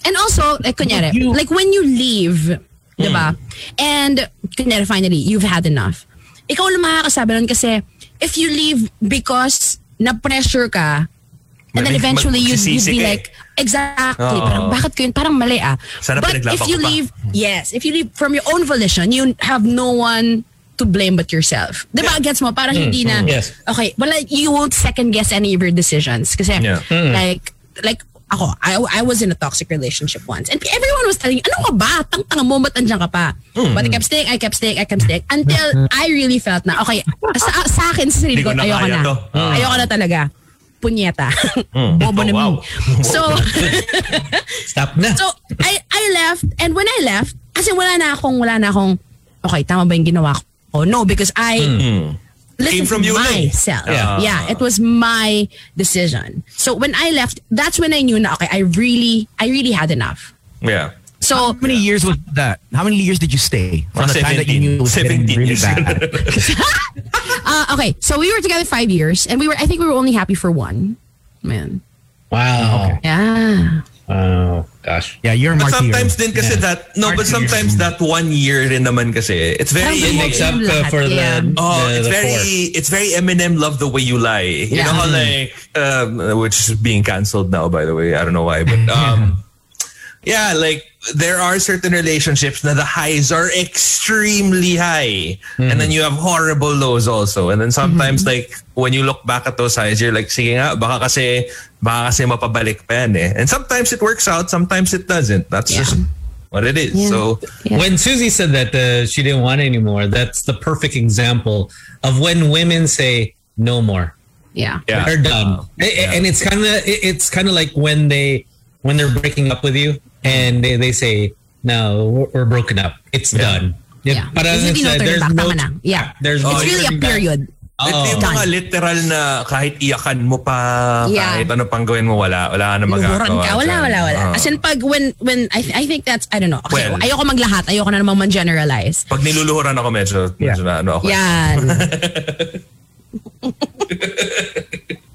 And also, like, kunyari, like when you leave, di ba? And, kunyari, finally, you've had enough. Ikaw lang makakasabi nun kasi if you leave because na-pressure ka, and then eventually you'd, you'd be eh. like, exactly, Oo. parang bakit ko yun? Parang mali ah. Sana but if you leave, yes, if you leave from your own volition, you have no one to blame but yourself. Di ba? Gets mo? Parang hindi na, Yes. okay, well, like, you won't second guess any of your decisions. Kasi, Yeah. like, like, ako, I, I was in a toxic relationship once. And everyone was telling me, ano ka ba? Tang-tanga mo, ba't andyan ka pa? But I kept staying, I kept staying, I kept staying. Until I really felt na, okay, sa, sa akin, sa sarili ko, ko na ayoko na. to. Ah. Ayoko na talaga. Punyeta. Oh, Bobo na wow. me. So, Stop na. so I, I left. And when I left, kasi wala na akong, wala na akong, okay, tama ba yung ginawa ko? No, because I, Came listened from to you myself. Yeah. Yeah. it was my decision. So when I left, that's when I knew na okay, I really, I really had enough. Yeah. So How many years was that? How many years did you stay? From the time that you knew it was getting really years. bad. uh, okay, so we were together five years, and we were. I think we were only happy for one. Man, Wow. yeah. Oh gosh. Yeah, you're But Marty. sometimes din kasi that no, but sometimes that one year rin naman kasi it's very Parang It makes up uh, Lahat, for the, yeah. Oh, the, it's the very four. it's very Eminem love the way you lie. You Yeah. know how like um, which is being cancelled now by the way. I don't know why, but um yeah, like there are certain relationships that the highs are extremely high. And then you have horrible lows also. And then sometimes like when you look back at those highs, you're like, sige nga, baka kasi baka kasi mapabalik pa yan eh. And sometimes it works out, sometimes it doesn't. That's Yeah. just what it is. Yeah. So Yeah. When Susie said that uh, she didn't want it anymore, that's the perfect example of when women say no more. Yeah. Yeah. They're done. A- And it's kind of it's kind of like when they when they're breaking up with you and they, they say no we're, we're broken up. It's done. Yeah. Parang Kasi it's, uh, there's no Tama na. Yeah. There's Oh, no It's really a turning back. period. Ito yung mga literal na kahit iyakan mo pa, Yeah. kahit ano pang gawin mo, wala. Wala ka na Luhuran magagawa. ka. Wala, wala, wala. Oo. As in, pag when, when, I, th- I think that's, I don't know. Kasi Well. ayoko maglahat. Ayoko na namang man-generalize. Pag niluluhuran ako, medyo, medyo na ano ako. Yan.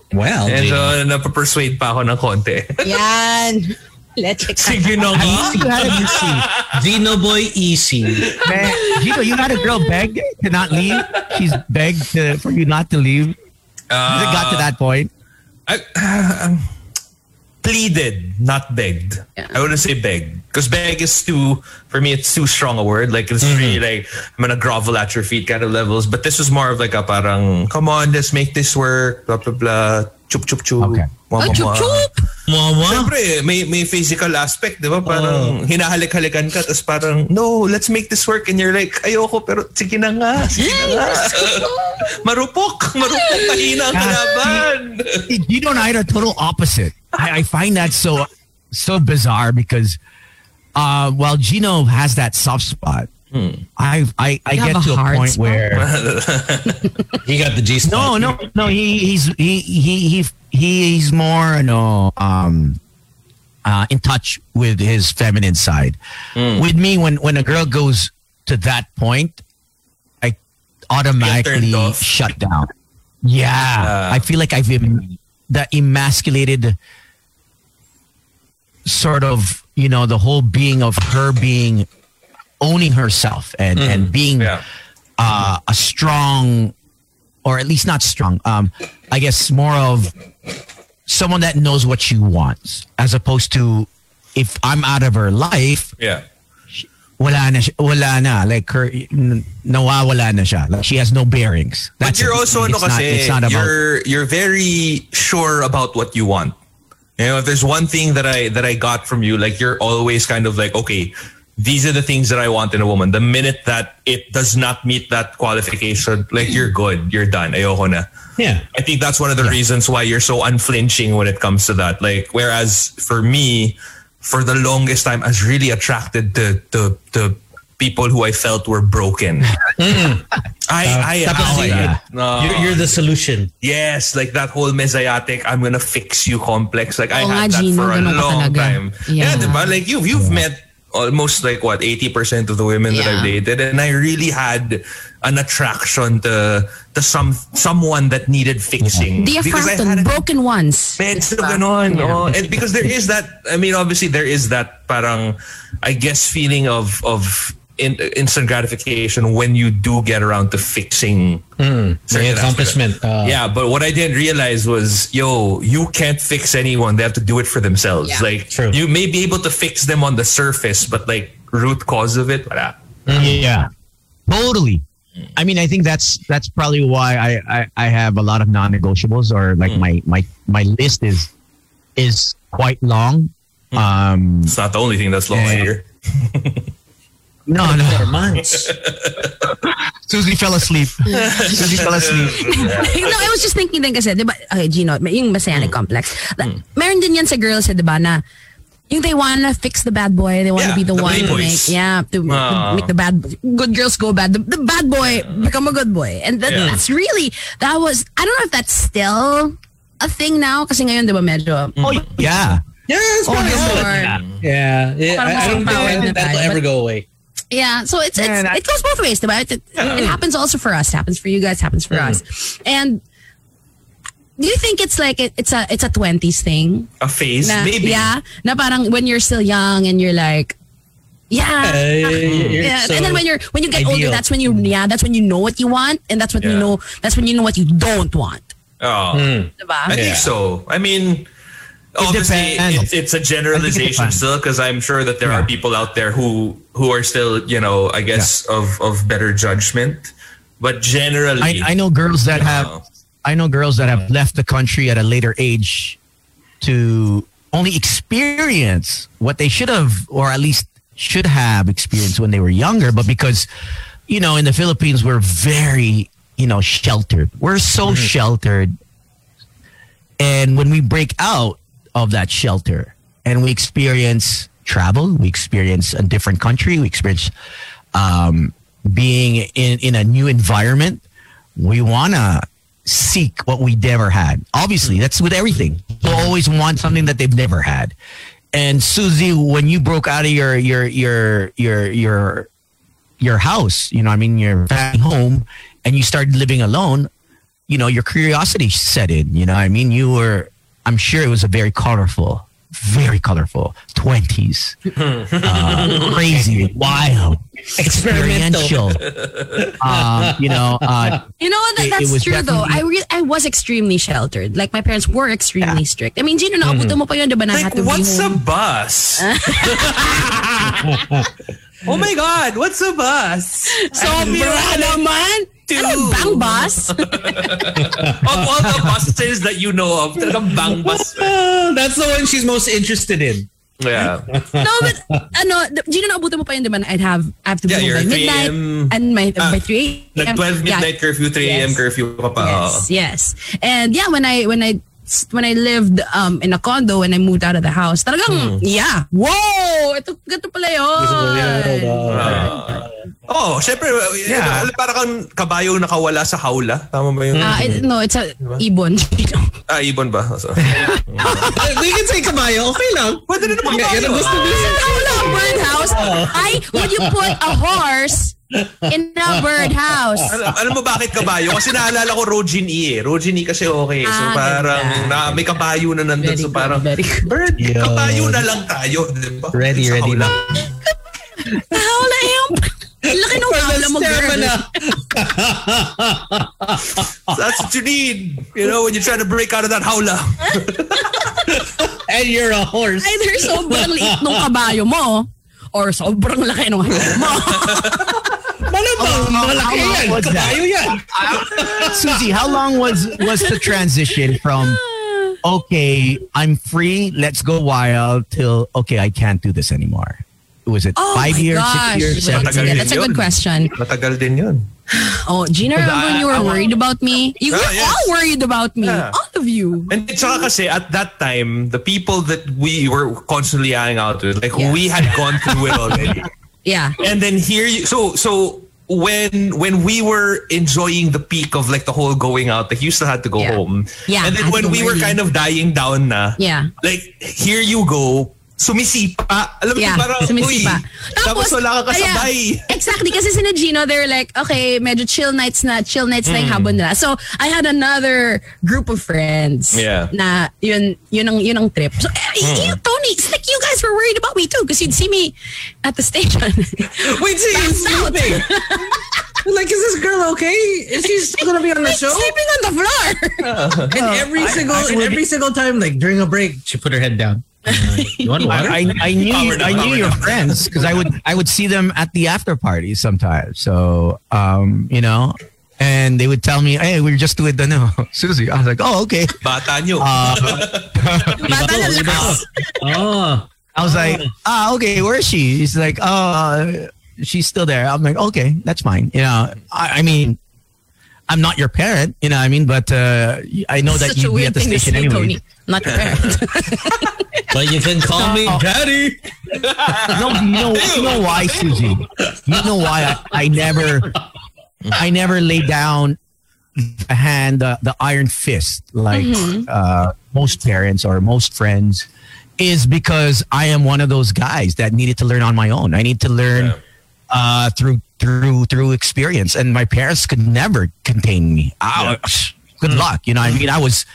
Well, Medyo Gino. napapersuade pa ako ng konti. Yan. Let's check Sige na nga. You had a easy. Gino boy easy. Man, Gino, you had a girl beg to not leave. She's begged to, for you not to leave. Has it got to that point? I, um, pleaded, not begged. Yeah. I wouldn't say begged. Because beg is too, for me, it's too strong a word. Like, it's really like, I'm gonna grovel at your feet kind of levels. But this was more of like a parang, come on, let's make this work, blah, blah, blah. Chup, chup, chup. Okay. Oh, mwah, chup, chup. Mama. Siyempre, may, may physical aspect, di ba? Parang hinahalik-halikan ka, tapos parang, no, let's make this work. And you're like, ayoko, pero sige na nga, sige na nga. marupok, marupok, mahina ang kalaban. Gino and I are total opposite. I, I find that so so bizarre because uh, while Gino has that soft spot, I I, I get have to a a point spot? where He got the G no spot. no no no. he he's he he he he's more no um uh, in touch with his feminine side. With me, when when a girl goes to that point, I automatically shut down. Yeah, Uh. I feel like I've em- that emasculated sort of you know the whole being of her being owning herself and and being Yeah. uh, a strong or at least not strong um i guess more of someone that knows what she wants as opposed to if i'm out of her life Yeah. wala na wala na like her nawawala na siya like she has no bearings But you're it. also, it's not, kasi, not you're, you're very sure about what you want. You know, if there's one thing that I that I got from you, like you're always kind of like, okay, these are the things that I want in a woman. The minute that it does not meet that qualification, like you're good, you're done. Ayoko na. Yeah. I think that's one of the reasons why you're so unflinching when it comes to that. Like, whereas for me, for the longest time, I was really attracted to to, to people who I felt were broken. Mm. I, uh, I, Tapos oh, you- yeah. No. You're, you're the solution. Yes, like that whole messianic, I'm gonna fix you complex. Like I had that Gino, for a long talaga. time. Yeah. Yeah, diba? Like you've you've met almost like what 80% of the women that I've Yeah. dated, and I really had an attraction to to some someone that needed fixing. The Because I had a- broken ones. Medyo ganon. oh. And because there is that, I mean, obviously there is that parang, I guess, feeling of of in, instant gratification when you do get around to fixing certain The accomplishment. Uh, yeah, but what I didn't realize was, yo, you can't fix anyone. They have to do it for themselves. Yeah. Like, True. you may be able to fix them on the surface, but like root cause of it, wala. Yeah, totally. I mean, I think that's that's probably why I I, I have a lot of non-negotiables, or like my my my list is is quite long. Um, It's not the only thing that's long Yeah. here. no, For no. months. Susie fell asleep. Susie fell asleep. no, I was just thinking din kasi, di ba, okay, Gino, yung Hmm. messianic complex. Like, Meron din yan sa girls, eh, di ba, na yung they wanna fix the bad boy, they wanna Yeah, be the, the one to make, yeah, to, to Ah. make the bad, good girls go bad, the, the bad boy become a good boy. And that, Yeah. that's really, that was, I don't know if that's still a thing now, kasi ngayon, di ba, medyo, Oh yeah. Yes, Oh, parang yes, so. Lord. Yeah. yeah. I, I don't think that'll ever go away. Yeah, so it's, it's I- it goes both ways, diba? It, it, it happens also for us, It happens for you guys, happens for mm-hmm. us. And do you think it's like it, it's a it's a twenties thing? A phase, Na, maybe. Yeah, na parang when you're still young and you're like, yeah. yeah. and then when you're when you get older, that's when you yeah, that's when you know what you want, and that's when you know that's when you know what you don't want. Oh. Diba? I think so. I mean, obviously, it's, it's a think it generalization still because I'm sure that there are people out there who who are still, you know, I guess of of better judgment. But generally, I, I know girls that have Yeah. I know girls that have left the country at a later age to only experience what they should have or at least should have experienced when they were younger. But because you know in the Philippines we're very you know sheltered. We're so mm-hmm. sheltered. And when we break out of that shelter and we experience travel, we experience a different country, we experience um, being in, in a new environment, we want to seek what we never had. Obviously, that's with everything. People always want something that they've never had. And Susie, when you broke out of your your your your your your house, you know, I mean, your family home, and you started living alone, you know, your curiosity set in. You know, I mean, you were. I'm sure it was a very colorful, very colorful twenties, uh, crazy, wild, experiential. uh, you know, uh, You know what? That, It- it that's was true though. I re- I was extremely sheltered. Like my parents were extremely Yeah. strict. I mean, Gino, naabutan mo pa yun, di ba? Na Like, to what's be a bus? oh my God, what's a bus? Sobra naman! Ano, bang bus? Of all the buses that you know of, talagang bang bus. Oh, that's the one she's most interested in. Yeah. no, but ano, Gino, naabutan mo pa yun, di ba? I'd have, I have to be Yeah, home by 3 midnight. And my, Ah, by 3 a.m. Nag 12 Yeah. midnight curfew, 3 a.m. Yes. curfew ka pa. Yes, yes. And yeah, when I when I when I lived um in a condo and I moved out of the house, talagang yeah. Whoa, ito ganito pala yun. Oh, syempre, yeah. para kang kabayo nakawala sa hawla. Tama ba yun? Ah, it- no, it's a ibon. ah, ibon ba? So, we can say kabayo. Okay lang. pwede na naman Yeah, kabayo. yan ang gusto niya. Wala, birdhouse. Ay, would you put a horse in a birdhouse? Alam, alam mo bakit kabayo? Kasi naalala ko Rojin E eh. Rojin E kasi okay. So Ah, parang ganda. na, may kabayo na nandun. Very so parang, good. bird, Yun. kabayo na lang tayo. Diba? Ready, Sa ready lang. Hawla yung... Laki ng hawla mo, girl. Stamina. That's what you need. You know, when you're trying to break out of that hawla. And you're a horse. Either sobrang liit ng kabayo mo or sobrang laki ng hawla mo. Malamang, malaki how long yan. Kabayo yan. Susie, how long was was the transition from okay, I'm free, let's go wild till okay, I can't do this anymore? Was it Oh five years, gosh. six years, seven Matagal Yeah, years? that's a good question. Matagal din yun. Oh, Gino, remember when you were I- I- worried about me? You were Ah, yes. all worried about me. Yeah. All of you. And tsaka kasi at that time, the people that we were constantly hanging out with, like Yeah. we had gone through it already. Yeah. and then here you so so when when we were enjoying the peak of like the whole going out, like you still had to go Yeah. home. Yeah, And then when go we were kind of dying down na, Yeah. like here you go, sumisipa. Alam mo Yeah, parang, sumisipa. uy, tapos, wala ka kasabay. Ayan, exactly. Kasi sina Gino, they're like, okay, medyo chill nights na, chill nights na Hmm. yung habon nila. So, I had another group of friends Yeah. Na yun, yun ang, yun ang trip. So, eh, you, Tony, it's like you guys were worried about me too because you'd see me at the station. Wait, see, he's Passed out. sleeping. like, is this girl okay? Is she still gonna be on the show? Sleeping on the floor. And every single, and every single time, like during a break, she put her head down. Uh, you want water? I, I, I knew Power down, I knew your friends because I would I would see them at the after parties sometimes. So um, you know, and they would tell me, "Hey, we are just with the no Susie." I was like, "Oh, okay." Bata nyo. Bata na oh, I was like, "Ah, okay. Where is she?" He's like, "Oh, she's still there." I'm like, "Okay, that's fine." You know, I, I mean. I'm not your parent, you know what I mean? But uh, I know that you'd be at the to station say, anyway. Tony. Not your parent. but you can call me daddy. No, you know, you know why, Susie? You know why I, I never, I never lay down the hand, the, the iron fist like uh, most parents or most friends, is because I am one of those guys that needed to learn on my own. I need to learn Yeah. Uh, through through through experience, and my parents could never contain me. I, Good luck, you know. what I mean, I was.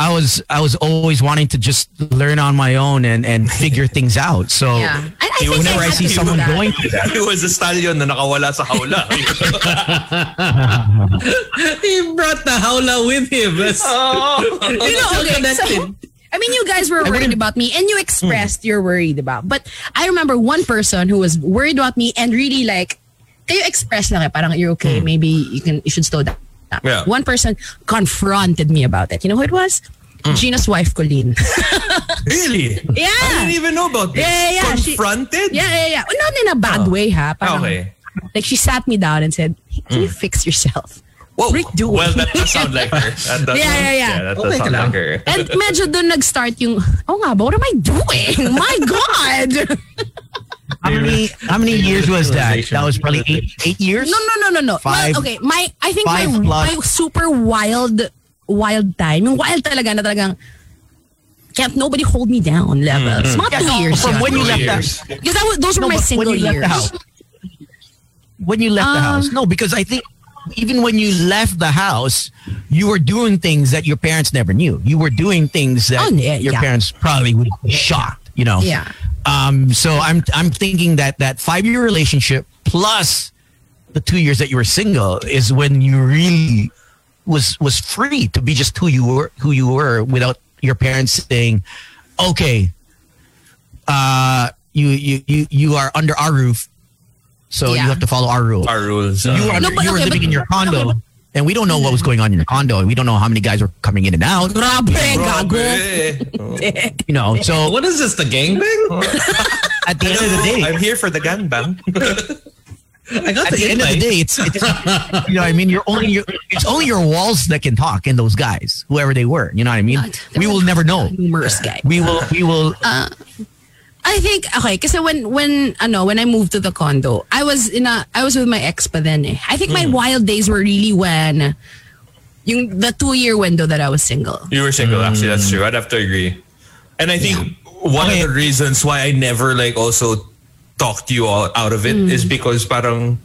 I was I was always wanting to just learn on my own and, and figure things out. So yeah. I, I think whenever I had see someone that. going through that, He was a stallion na nakawala sa hawla. He brought the howla with him. That's, you know, okay, so, I mean, you guys were worried about me and you hmm. expressed you're worried about. But I remember one person who was worried about me and really like, kayo express lang eh, parang you're okay, hmm. maybe you can, you should slow down. Yeah. One person confronted me about it. You know who it was? Hmm. Gino's wife, Colleen. really? yeah. I didn't even know about this. Yeah, yeah, yeah. She- Confronted? Yeah, yeah, yeah. Not in a bad Oh. way, ha? Parang, Okay. Like she sat me down and said, "Can you fix yourself? Whoa. Rick doing? Well, that does sound like her. That does, Yeah, yeah, yeah. that Okay does ka sound lang. like her. And medyo doon nag-start yung, oh nga ba, what am I doing? My God! How many how many years was that? That was probably eight eight years. No, no, no, no, no. Five- well, okay, my, I think my, five plus. my super wild, wild time, yung wild talaga na talagang, can't nobody hold me down level. It's not two years From yun. when you left years. the Because that was, those were my but when single you left years. the house. When you left the Um, house. No, because I think even when you left the house, you were doing things that your parents never knew. You were doing things that Oh, yeah, your yeah. parents probably would be shocked, you know. Yeah. Um so I'm I'm thinking that that 5-year relationship plus the 2 years that you were single is when you really was was free to be just who you were who you were without your parents saying, "Okay, uh you you you you are under our roof, so Yeah. you have to follow our rules." Our rules. you were, uh, No, but you were okay, living but- in your condo, okay, and we don't know what was going on in your condo. We don't know how many guys were coming in and out. Grabe. Grabe. You know, so What is this, the gangbang? at the end of the day, I'm here for the gangbang. I got at the end of the day, it's, it's you know, what I mean, you're only your, it's only your walls that can talk, and those guys, whoever they were. You know what I mean? We will never know. Numerous guys. We will, we will. I think okay kasi when when ano when I moved to the condo I was in a I was with my ex pa then eh. I think my mm. wild days were really when yung the two year window that I was single. You were single, actually. That's mm. true. I'd have to agree. And I think one Okay. of the reasons why I never like also talked you all out of it mm. is because parang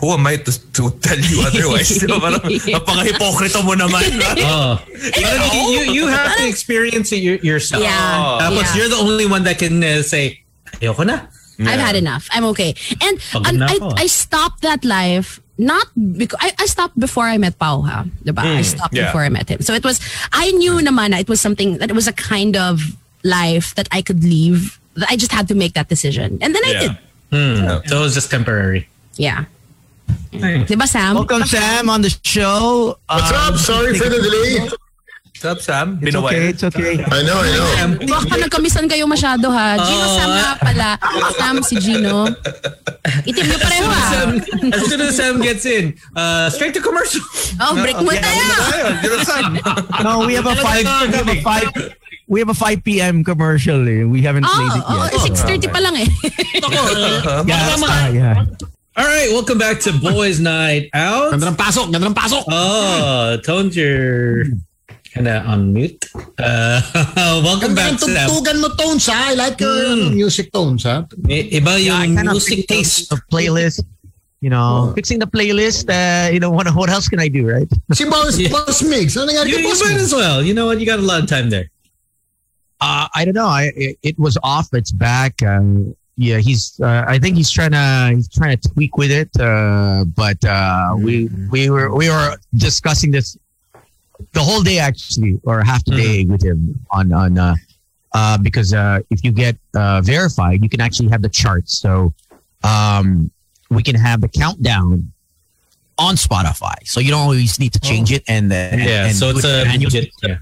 who am I to, to tell you otherwise? Diba? Parang napaka-hypocrite mo naman. Oh. But you, you have to experience it your- yourself. Yeah. Tapos yeah. you're the only one that can uh, say, ayoko na. I've had enough. I'm okay. And, Pagod and I. I stopped that life not because I, I stopped before I met Pao ha. Diba? I stopped yeah. before I met him. So it was I knew naman na it was something that it was a kind of life that I could leave. I just had to make that decision. And then I Yeah. did. Hmm. So it was just temporary. Yeah. Diba Sam? Welcome, Sam, on the show. What's Um, up? Sorry for the delay. What's up, Sam? It's Been okay. It's okay. I know, I know. Baka nagkamisan kayo masyado ha. Gino Oh, Sam nga pala. Sam si Gino. Itim niyo pareho ha. Sam, as soon as Sam gets in, uh, straight to commercial. Oh, break mo tayo. No, we have a five. We have a five. We have a five p.m. commercial. eh. We haven't played it Oh, yet. oh 6.30 pa lang eh. Yeah, uh, yeah. All right, welcome back to Boys Night Out. Ganda ng pasok, ganda ng pasok. Oh, tones you're kind of on mute. Uh, welcome Ganda back, ng Sam. tugtugan mo tones ha. I like your ano, music tones ha. I- Iba yung kind of music taste. The playlist. You know, fixing the playlist. Uh, you know, what what else can I do, right? Si Boss, Boss Migs. Ano nangyari You, kay you Boss might Migs? as well. You know what? You got a lot of time there. Uh, I don't know. I it, it was off. It's back. Um, yeah, he's. Uh, I think he's trying to he's trying to tweak with it. Uh, but uh, we we were we were discussing this the whole day actually, or half the day with him on on uh, uh, because uh, if you get uh, verified, you can actually have the charts. So um, we can have the countdown on Spotify. So you don't always need to change it and Yeah, and so it's it a manually. legit. Yeah.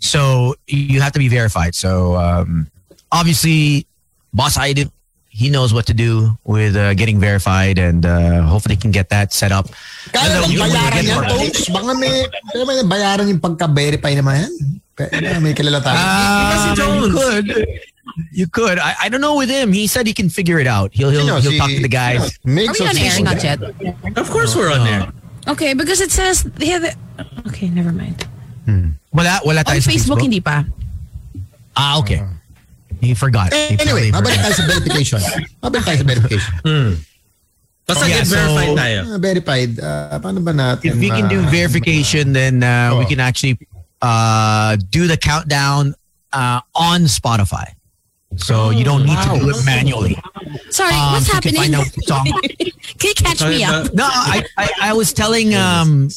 So you have to be verified. So um, obviously, Boss Idip, he knows what to do with uh, getting verified, and uh, hopefully he can get that set up. Kaya Ano, bang you- bayaran you- yan, tones? Baka may, kaya may bayaran yung pagka-verify naman yan. May kilala tayo. Uh, you could. You could. I, I don't know with him. He said he can figure it out. He'll he'll, Sino? he'll Si- talk to the guys. Migs Are we on of air? Season Not yet. Of course we're on there. Okay, because it says they have the, Okay, never mind. Wala wala tayo On sa Facebook, hindi pa. Ah, okay. He forgot. He Anyway, probably mabalik forgot. tayo sa verification. Mabalik tayo sa verification. Basta Yeah, get verified so- tayo. Ah, verified. Ah, paano ba natin? if we can do ma- verification, then uh, we Oh. can actually uh, do the countdown uh, on Spotify. So you don't need to do it manually. Sorry, Um, what's so you can happening? find out song. Can you catch me up? No, I, I, I was telling. Um,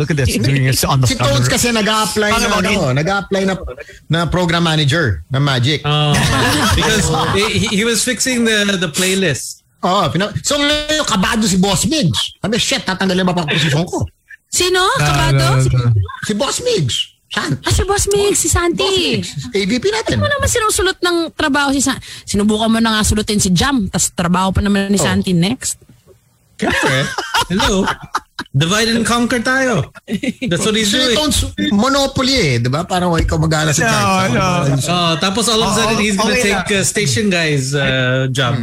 look at this. Doing this on the Si Tones kasi nag-a-apply na, ano, nag-a-apply na, na program manager ng Magic. Oh, because he, he was fixing the the playlist. Oh, pina- so ngayon, kabado si Boss Migs. Sabi, shit, tatanggalin ba pa ang posisyon ko? Sino? Kabado? Si Boss Migs. Saan? Ah, si Boss Mig, si Santi. AVP natin. Ano naman sinusulot ng trabaho si Santi? Sinubukan mo na nga sulutin si Jam, tas trabaho pa naman ni Oh. Santi next. Siyempre. Hello. Divide and conquer tayo. That's what he's Si doing. Tones, monopoly eh, di ba? Parang ikaw mag-aala sa No, chart. no. Oh, tapos all of a sudden he's gonna okay take uh, station guy's uh, job.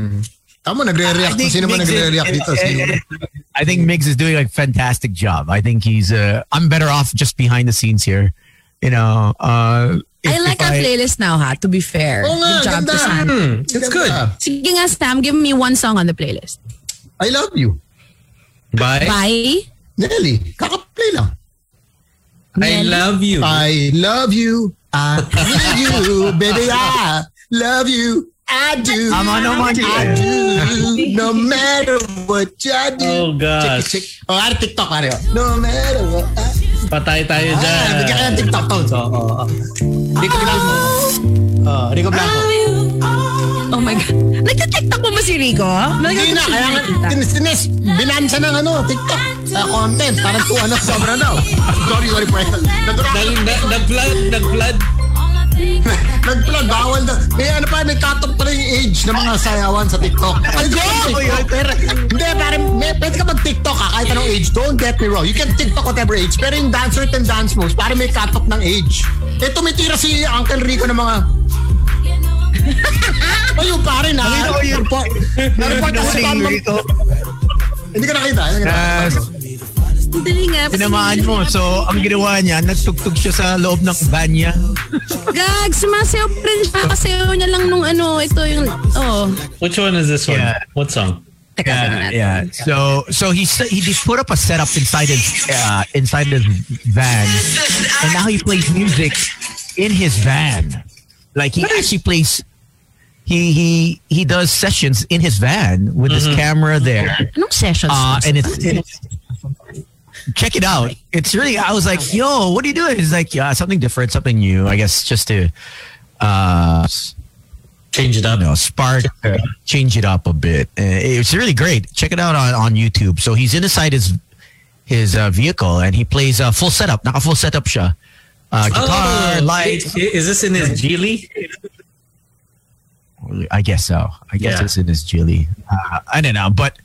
Tama, nagre-react. I think Sino ba is- nagre-react dito? Sino? I think Migs is doing a fantastic job. I think he's. Uh, I'm better off just behind the scenes here. You know. Uh, if- I like if our playlist now, ha, to be fair. Oo nga, Good job ganda. to Sam. Hmm, it's good. Sige nga, Sam, give me one song on the playlist. I love you. Bye. Bye. Nelly, kakaplay lang. I love you. I love you. I need you, baby. I love you. I do. Tama naman I yun. do. No matter what I do. Oh, gosh. Check, check. Oh, ano TikTok, ano yun? No matter what I Patay tayo Ah, dyan. bigyan ka ng TikTok tones. Oo, oo, oo. Rico Blanco. Oh, Rico Blanco. Oh my God. Nagka-tiktok mo ba si Rico? Hindi na, kaya nga, tinis, binansa ng ano, TikTok. Sa content, parang to ano, sobra daw. Sorry, sorry, po. Nag- nag- Nag-flood, nag-flood. Nag-plug, bawal na. May ano pa, cut-off pala yung age ng mga sayawan sa TikTok. Ay, go! Pero, hindi, parang, may, pwede ka mag-TikTok ha, kahit anong age. Don't get me wrong. You can TikTok whatever age. Pero yung dance certain dance moves, parang may cut-off ng age. Eh, tumitira si Uncle Rico ng mga... Ayun, pare na. Nakita ko yun. Report. Na-report ako sa Morning, Hindi ka nakita. Hindi ka nakita. Dali nga. tinamaan mo. So, ang ginawa niya, nagtugtog siya sa loob ng van niya. Gag, sumasayaw pa rin siya. Kasayaw niya lang nung ano, ito yung, oh. Which one is this one? Yeah. What song? Teka, Yeah, yeah. So, so he he just put up a setup inside his uh, inside his van, and now he plays music in his van. Like he actually plays. He he he does sessions in his van with his camera there, Anong sessions? uh, and it's, it's check it out. It's really. I was like, yo, what are you doing? He's like, yeah, something different, something new. I guess just to uh Change it up. you know, spark, uh, change it up a bit. Uh, it's really great. Check it out on, on YouTube. So he's inside his his uh, vehicle and he plays a full setup. Naka full setup siya. Uh, guitar, Oh, lights. Is this in his Geely? I guess so. I guess Yeah. it's in his Geely. Uh, I don't know, but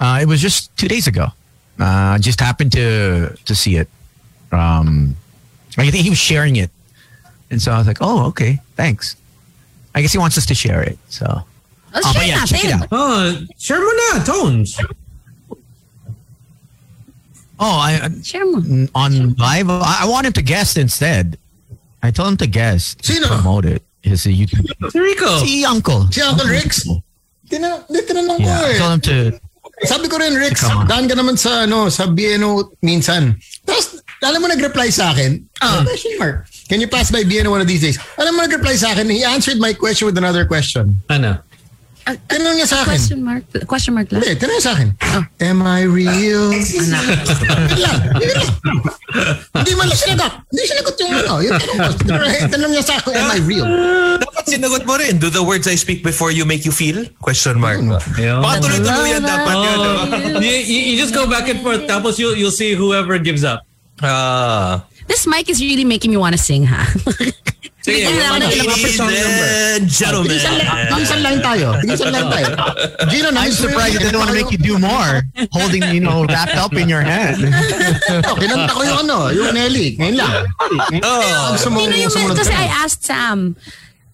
uh, it was just two days ago. Uh, just happened to to see it. Um, I think he was sharing it, and so I was like, "Oh, okay, thanks." I guess he wants us to share it. So, Let's Oh, but share yeah, check it out. Oh, share mo na, Tones. Oh, I, Share mo. on live. I, I want him to guest instead. I told him to guest. Sino? Promote it. His uh, YouTube. Rico. Si Uncle. Si Uncle Rex. Tina, tinanong ko Yeah. I eh. told him to. Sabi ko rin, Rex, Come on. daan ka naman sa, ano, sa BNO minsan. Tapos, alam mo, nag-reply sa akin, Ah. question mark. Can you pass by BNO one of these days? Alam mo, nag-reply sa akin, he answered my question with another question. Ano? Tinanong niya sa akin. Question mark. Question mark lang. Hindi, tinanong niya sa akin. Am I real? Wait lang. Hindi man lang sinagot. Hindi sinagot yung ano. Yung tanong ko. Tinanong niya sa akin, am I real? Dapat sinagot mo rin. Do the words I speak before you make you feel? Question mark. Yun. Baka tuloy-tuloy yan dapat yun. Oh, you, you, you just go back and forth. Tapos you'll, you'll see whoever gives up. Ah. This mic is really making me want to sing, ha? Sige, ng ano, ilang Ladies Ladies and gentlemen. Tigisan lang, tayo. Tigisan lang tayo. Gino, I'm surprised he didn't want to make you do more. Holding, you know, wrapped up in your hand. Oh, kinanta ko yung ano, yung Nelly. Ngayon lang. Oh. Know, yung, kasi I asked Sam,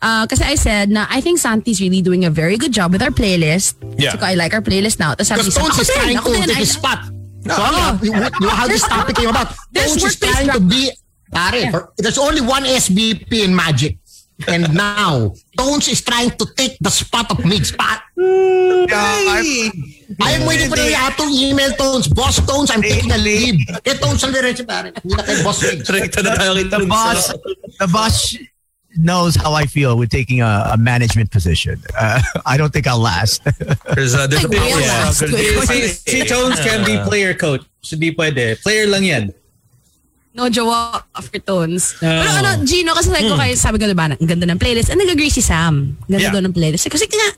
uh, kasi I said na I think Santi's really doing a very good job with our playlist. Yeah. So I like our playlist now. Tapos sabi Because niya, Tones ako is trying to take his spot. So, Oh. you, you, how this topic came about. There's Tones is trying to be, pare, for, there's only one SBP in Magic. And now, Tones is trying to take the spot of Mid spot. I am waiting for the to email Tones. Boss Tones, I'm taking a leave. Eh, Tones ang diretso, pare. Hindi na kay Boss Migs. Rekta na tayo kita. The boss, the boss knows how I feel with taking a, a management position. Uh, I don't think I'll last. There's a, there's a Like, big real struggle. last. Si, si Tones can be player coach. Hindi pwede. Player lang yan. No jowa for tones. Oh. Pero ano, Gino, kasi sabi ko Hmm. kayo, sabi ko diba, ang ganda ng playlist. And nag-agree si Sam. Ganda Yeah. daw ng playlist. Kasi nga,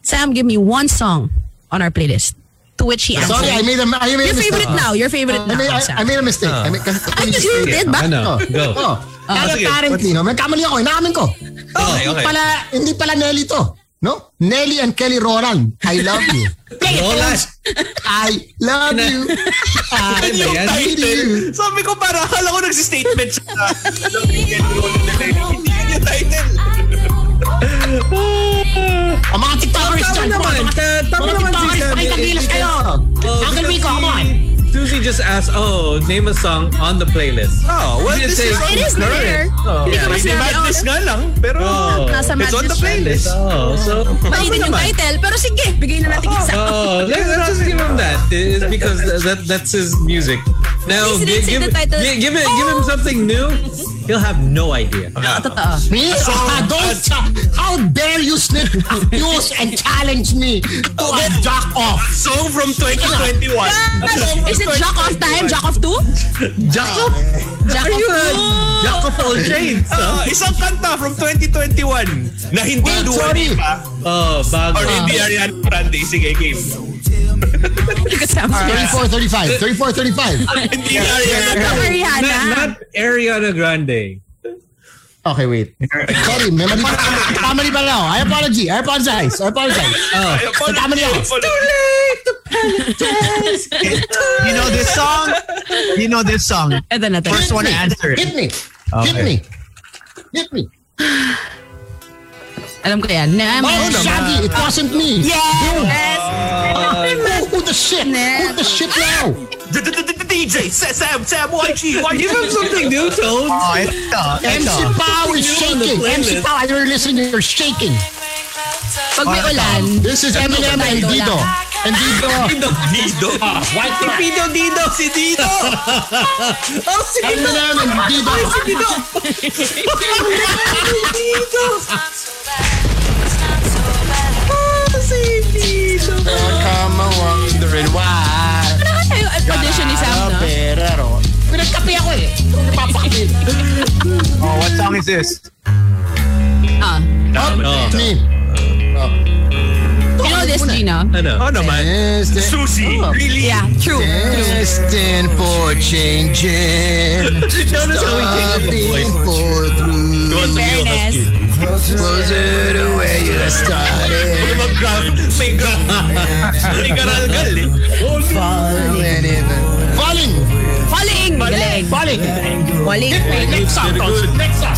Sam, give me one song on our playlist. To which he answered. Sorry, I made a, I made a your mistake. favorite now. Your favorite I now, made, I. I made a mistake. I made, kasi, Ay, you did ba? Ano? Go. Oh, kaya sige. parang Tino, may kamali ako, inaamin ko. Okay, Hindi okay. pala, hindi pala Nelly to. No? Nelly and Kelly Roran. I love you. Roland. I love you. I Ano yan? you. Sabi ko para akala ko nagsistatement siya Hindi yung title. Ang mga TikTokers Tama dyan. naman. Ta- Tama naman si TikTokers, Sam. pakitagilas kayo. Oh, Uncle Rico, come on. Susie just asked, oh, name a song on the playlist. Oh, well, You this say- is It is there. Oh. Hindi ko Yeah, mas hindi madness oh, nga lang, pero Oh. Nasa it's on the playlist. Oh, so... Mali din yung title, pero sige, bigay na natin isa. Oh, let, let's just give him that. It's because that that's his music. Now, Please didn't gi- say give, the title. gi- give it, give him something new. He'll have no idea. Oo, totoo. Me? Ah, don't cha- How dare you snip use and challenge me to a jack off? Song from 2021. Is it Jack of time? Jack of two? Jacob, Jack are of you a two? jack of all trades? Ah, isang kanta from 2021 na hindi Wait, Dua sorry. Lipa Oh, bago. or hindi Ariana Grande. Sige, game. Hindi kasama siya. 34, 35. 34, 35. Hindi Ariana Ito, Grande. Ariana. Not, not Ariana Grande. Okay, wait. Sorry, may mali Kamali pala ako. I apology. I apologize. I apologize. Oh, Ay, apology, Tama niya. apology. You know this song? You know this song? Ito na to. First one to answer it. Hit me. Hit me. Hit me. Alam ko yan. Na, Oh, Shaggy, it wasn't me. Yes! Who, who the shit? Who the shit now? DJ, Sam, Sam, YG, give him YG. something new, Toad. Oh, ito. MC Ito. Pao is You on the shaking. MC playlist. Pao, as you're listening, you're shaking. Pag may ulan, This is Eminem and Dido Dido. lang. And Dido. Dido. Dido. White Si Pido Dido. Si Dido. Oh, si Pido. Eminem and Dido. Come on, wondering why. ano yung audition ni Sam, no? Pero, pinagkapi ako eh. Napapakapi. Oh, what song is this? Ah. Oh, Me. You know this, Gina? ano? Oh naman. Destined, Susie. Oh. Really? Yeah, true. destined for changing. Notice how he changes the Stopping voice. for through. Wants to be all Fairness. Closer to where you started. May grab. May garalgal eh. Falling. Falling. Falling! Galing! Falling. Falling. Next song. Next song.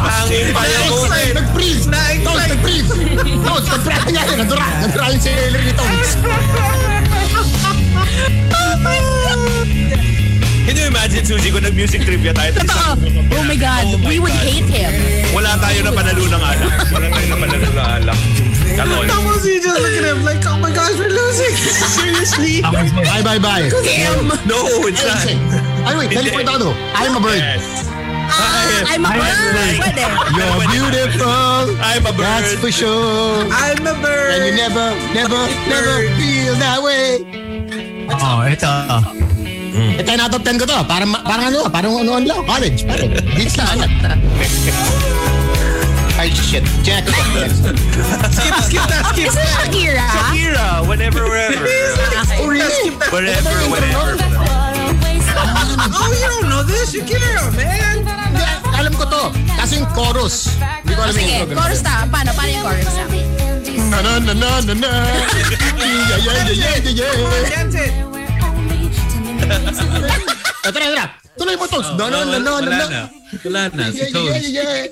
Hangin pala mo. Nag-freeze. Tones, nag-freeze. Tones, nag-freeze. Kanya, nag-dura. Nag-dura yung sailor ni Tones. Can you imagine, Susie, kung nag-music trivia tayo? Totoo. isang- Oh my God. Oh my We would God. hate him. Wala tayo na panalo ng alak. Wala tayo na panalo ng alak. Kalol. Tapos you just look at him like, oh my gosh, we're losing. Seriously? Bye, bye, bye. No, it's not. Ay, wait. Teleportado. I'm a bird. Yes. Ah, I'm a bird. Pwede. You're beautiful. I'm a bird. That's for sure. I'm a bird. And you never, never, never feel that way. Oh, ito. Eh, 10 out of 10 ko to. Parang, parang ano, parang ano lang, college. Parang, beats lang. Ano. Ay, shit. Check. Skip, skip that, skip Is it Shakira? Shakira, whenever, wherever. Oh, really? Wherever, whenever. Oh, you don't know this? Shakira, man. Hindi, alam ko to. Kasi yung chorus. Hindi ko alam yung Sige, intro. chorus na. Paano? Paano yung chorus na? Na na na na na na. Yeah, yeah, yeah, yeah, yeah. Dance it. Na, ito na. Tuloy mo, Tones. No, no, no, no, no, Wala na. Wala na. Si Yeah, yeah, Tones. yeah.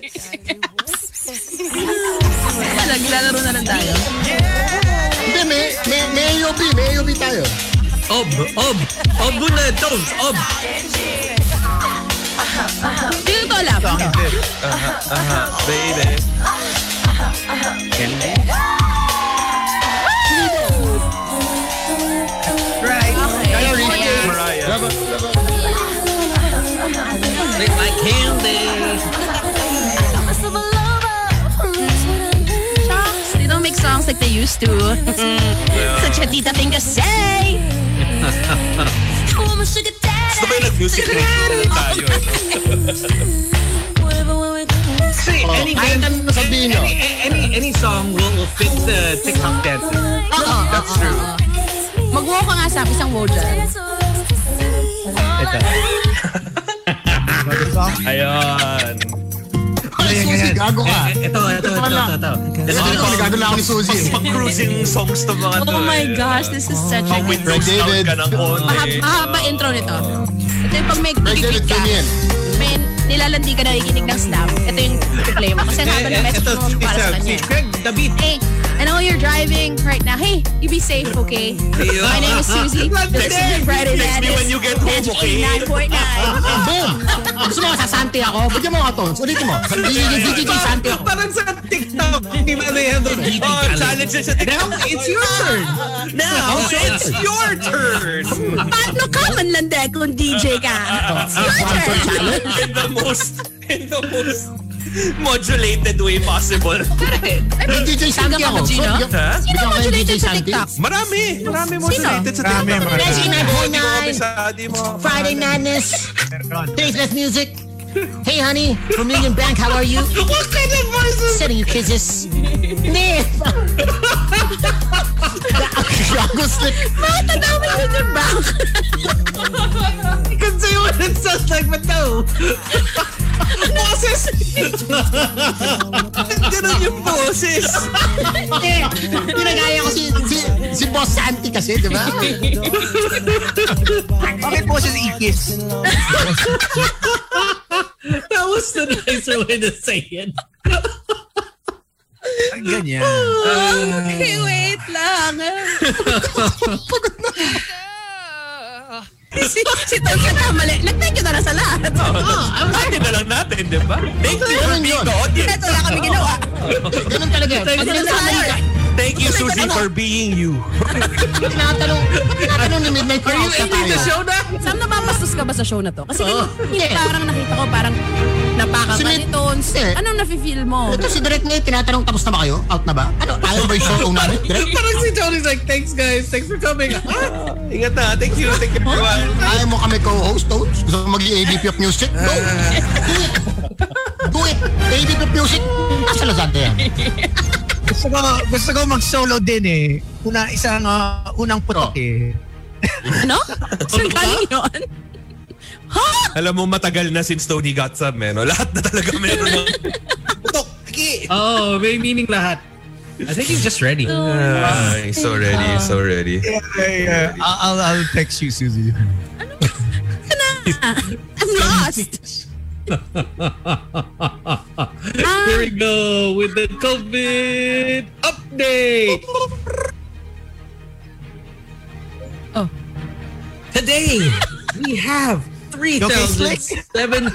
Naglalaro na lang tayo. Hindi, may, may, may AOB, may AOB tayo. Ob, ob. Ob muna, Tones. Ob. Dito to lang. Baby. Right. Mariah. Laba- laba- Like my candy. They don't make songs like they used to. Such a tita thing to say. Gusto ba yung nag-music trivia tayo? See, Oh, any, kahit any, ano sabihin nyo. any, any song will, will fit the TikTok dances. Oo, That's true. Mag-walk ka nga sa isang wow dyan. Ito. Ano this song? Ayan. kay Suzy, gago ka. Eh, Ito, ito, ito, ito, ito. Ito, ito, nagago lang ako ni Suzy. Pang-cruising songs to mga to. Oh my eh. gosh, this is such a Pang good windows down David. ka ng konti. Mahaba, mahaba intro nito. Ito yung pag may Greg gigit David, ka, come in. may nilalandi ka na nakikinig ng staff. Ito yung play mo. Kasi ang haba ng message Ito, mo si, para sa si, kanya. si Craig David. Hey, I know you're driving right now. Hey, you be safe, okay? My name is Susie. This is Friday Text me when you get home, okay? 9.9. Boom! Gusto mo sasanti ako? Bigyan mo nga to. Ulitin mo. DJ Santi ako. Parang sa TikTok, hindi ba they have Oh, challenge? challenge siya sa Now, it's your turn. Now, it's your turn. Paano ka man lande kung DJ ka? It's your turn. in the most, in the most modulated way possible. DJ Santi ako. So, Cappuccino? bigyan- Ha? Sino Bigyan ko yung modulated DJ sa Santi. TikTok? Marami. Marami modulated sa Marami, TikTok. marami. Kasi Di ko nine. kabisado mo. Friday Madness. Tasteless music. Hey honey, from Million Bank, how are you? What kind of voice is Sending you kisses. Nee. Slip. Bakit ang dami yun yung bank? You can say what it sounds like, but no. Boses! Ganun yung boses. Eh, Pinagaya ko si, si, si Boss Santi kasi, di ba? Bakit po siya ikis? That was the nicer way to say it. Ang ganyan. Okay, wait lang. si, si ka na mali. Nag-thank you na lang sa lahat. Sabi na lang natin, di ba? Thank you for being the audience. Ito lang kami ginawa. Ganun talaga. Pag na nagkamali ka, Thank you, Susie, for being you. tinatanong, tinatanong ni Midnight Are you Ending the show na? Sam, napapastos ka ba sa show na to? Kasi hindi, parang nakita ko parang napaka Si ka Mit- ni Tones. Hindi. Anong nafe-feel mo? Ito si Direk ngayon, tinatanong tapos na ba kayo? Out na ba? Ano, ayaw ba yung show namin? Direk? Parang si Tony's like, thanks guys, thanks for coming. Ingat na. Thank you. Thank you, everyone. Ayaw mo kami co-host, Toads? Gusto mo maging AVP of Music? Go! Do it! Do it! AVP of Music? Nasa Lazada yan. Gusto ko, gusto ko mag-solo din eh. Una, isang, ah, unang putok Oh. eh. Ano? Saan galing yun? Ha? Alam mo, matagal na since Tony got some, eh, no? Lahat na talaga meron ng putok. Sige. oh, may meaning lahat. I think he's just ready. Ah, he's so ready. He's so ready. I'll, I'll, I'll text you, Susie. I'm lost. Here we go with the COVID update. Oh. Today, we have 3,700 Slick,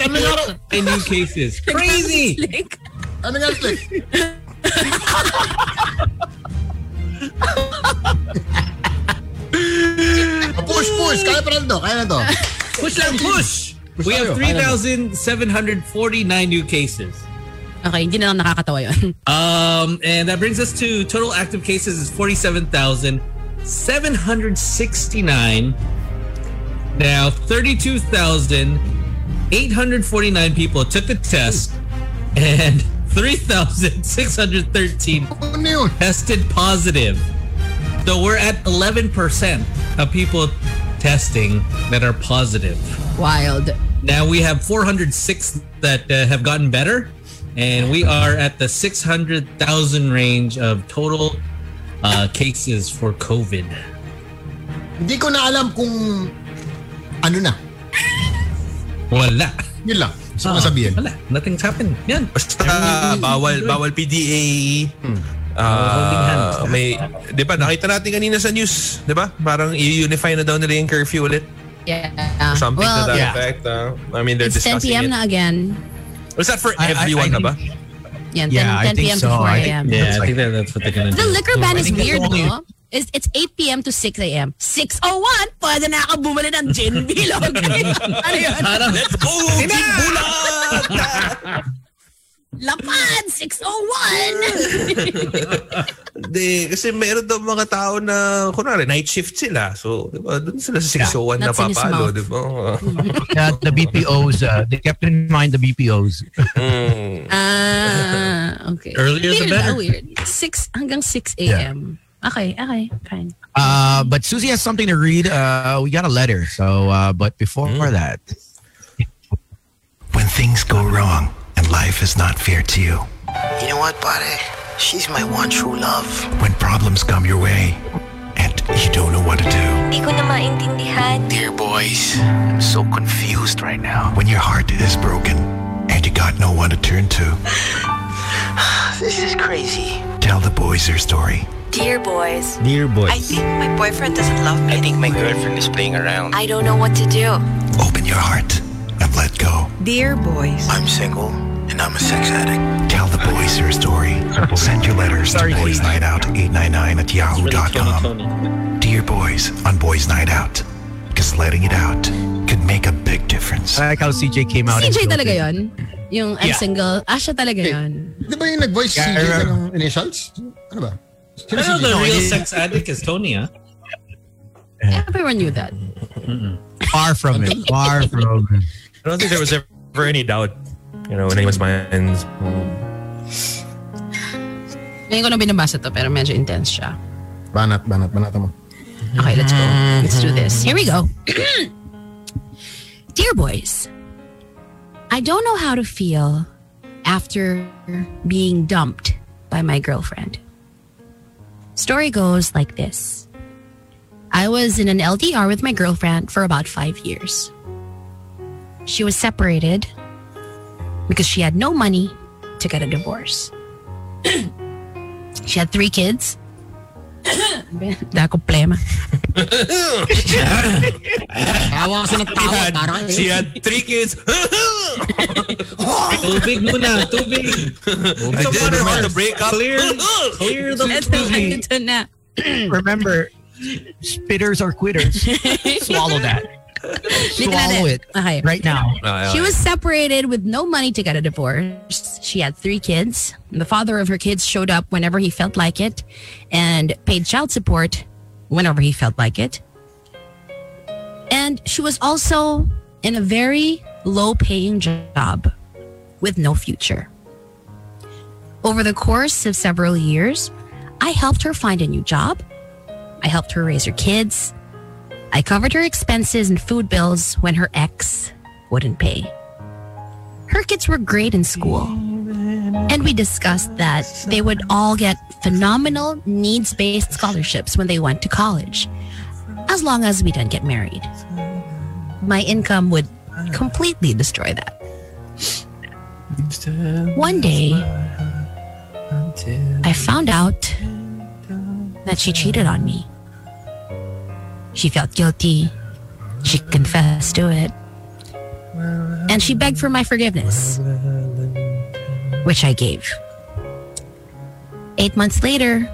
ano nangyari? new cases. Crazy! Slick. Ano nangyari, Slick? push, push. Kaya pa rin to. Kaya na to. Push lang, push! We have 3,749 new cases. Okay, hindi na lang nakakatawa yun. Um, and that brings us to total active cases is 47,769. Now, 32,849 people took the test and 3,613 Ano tested positive. So we're at 11% of people testing that are positive. Wild. Now we have 406 that uh, have gotten better, and we are at the 600,000 range of total uh, cases for COVID. Hindi ko na alam kung ano na. Wala. Yun lang. Gusto ko sabihin. Wala. Nothing's happened. Yan. Basta bawal bawal PDA. holding hands. Ah, may 'di ba nakita natin kanina sa news, 'di ba? Parang i-unify na daw nila yung curfew ulit. Yeah. Something well, to that yeah. effect. ah. I mean, they're it's 10 p.m. it. na again. Was that for I- I- everyone I na ba? Yan, 10, Yeah, I 10 p.m. so. to 4 a.m. Yeah, Looks I think that, that's what they're gonna The do. liquor ban is weird, only- no? It's, it's 8 p.m. to 6 a.m. 6.01, pwede na ako bumili ng gin bilog. ano yun? Let's go! Team Bulat! Lapad, 6.01! Hindi, kasi meron daw mga tao na, kunwari, night shift sila. So, di ba, doon sila sa 601 na Nuts in his papalo, di ba? Yeah, the BPOs, uh, they kept in mind the BPOs. Mm. Ah, okay. Earlier the weird, better. ah, weird. 6 hanggang 6 a.m. Okay, okay, fine. Uh, but Susie has something to read. Uh, we got a letter. So, uh, but before that, When things go wrong and life is not fair to you, You know what, pare? She's my one true love. when problems come your way and you don't know what to do, Hindi ko na maintindihan. Dear boys, I'm so confused right now. when your heart is broken and you got no one to turn to, This is crazy. tell the boys your story. Dear boys, Dear boys. I think my boyfriend doesn't love me I think my anymore. girlfriend is playing around. I don't know what to do. Open your heart and let go. Dear boys. I'm single and I'm a sex addict. Tell the boys your story. Send your letters to boysnightout899 at yahoo.com. Dear boys on Boys Night Out. Because letting it out could make a big difference. I like how CJ came out. CJ talaga yon Yung I'm Yeah. single. Siya talaga yon Di ba yung nag-voice Yeah, CJ remember. ng initials? Ano ba? Sino I know the real sex addict is Tony, ah. Everyone knew that. Far from it. Far from it. I don't think there was ever any doubt, you know, in anyone's minds. Ngayon ko na binabasa to pero medyo intense siya. Banat, banat, banat mo. Okay, let's go. Mm-hmm. Let's do this. Here we go. Dear boys, I don't know how to feel after being dumped by my girlfriend. Story goes like this I was in an LDR with my girlfriend for about five years. She was separated because she had no money to get a divorce. she had three kids. Da problema. Tawa kasi ng She had, Parang she had three kids. Tubig muna, tubig. I did about the breakup. Clear, clear the tubig. Ito na. Remember, spitters are quitters. Swallow that. Swallow it Okay. right now. Oh, she was separated with no money to get a divorce. She had three kids. The father of her kids showed up whenever he felt like it and paid child support whenever he felt like it. And she was also in a very low paying job with no future. Over the course of several years, I helped her find a new job. I helped her raise her kids. I covered her expenses and food bills when her ex wouldn't pay. Her kids were great in school. And we discussed that they would all get phenomenal needs based scholarships when they went to college, as long as we didn't get married. My income would completely destroy that. One day, I found out that she cheated on me. She felt guilty. She confessed to it. And she begged for my forgiveness, which I gave. Eight months later,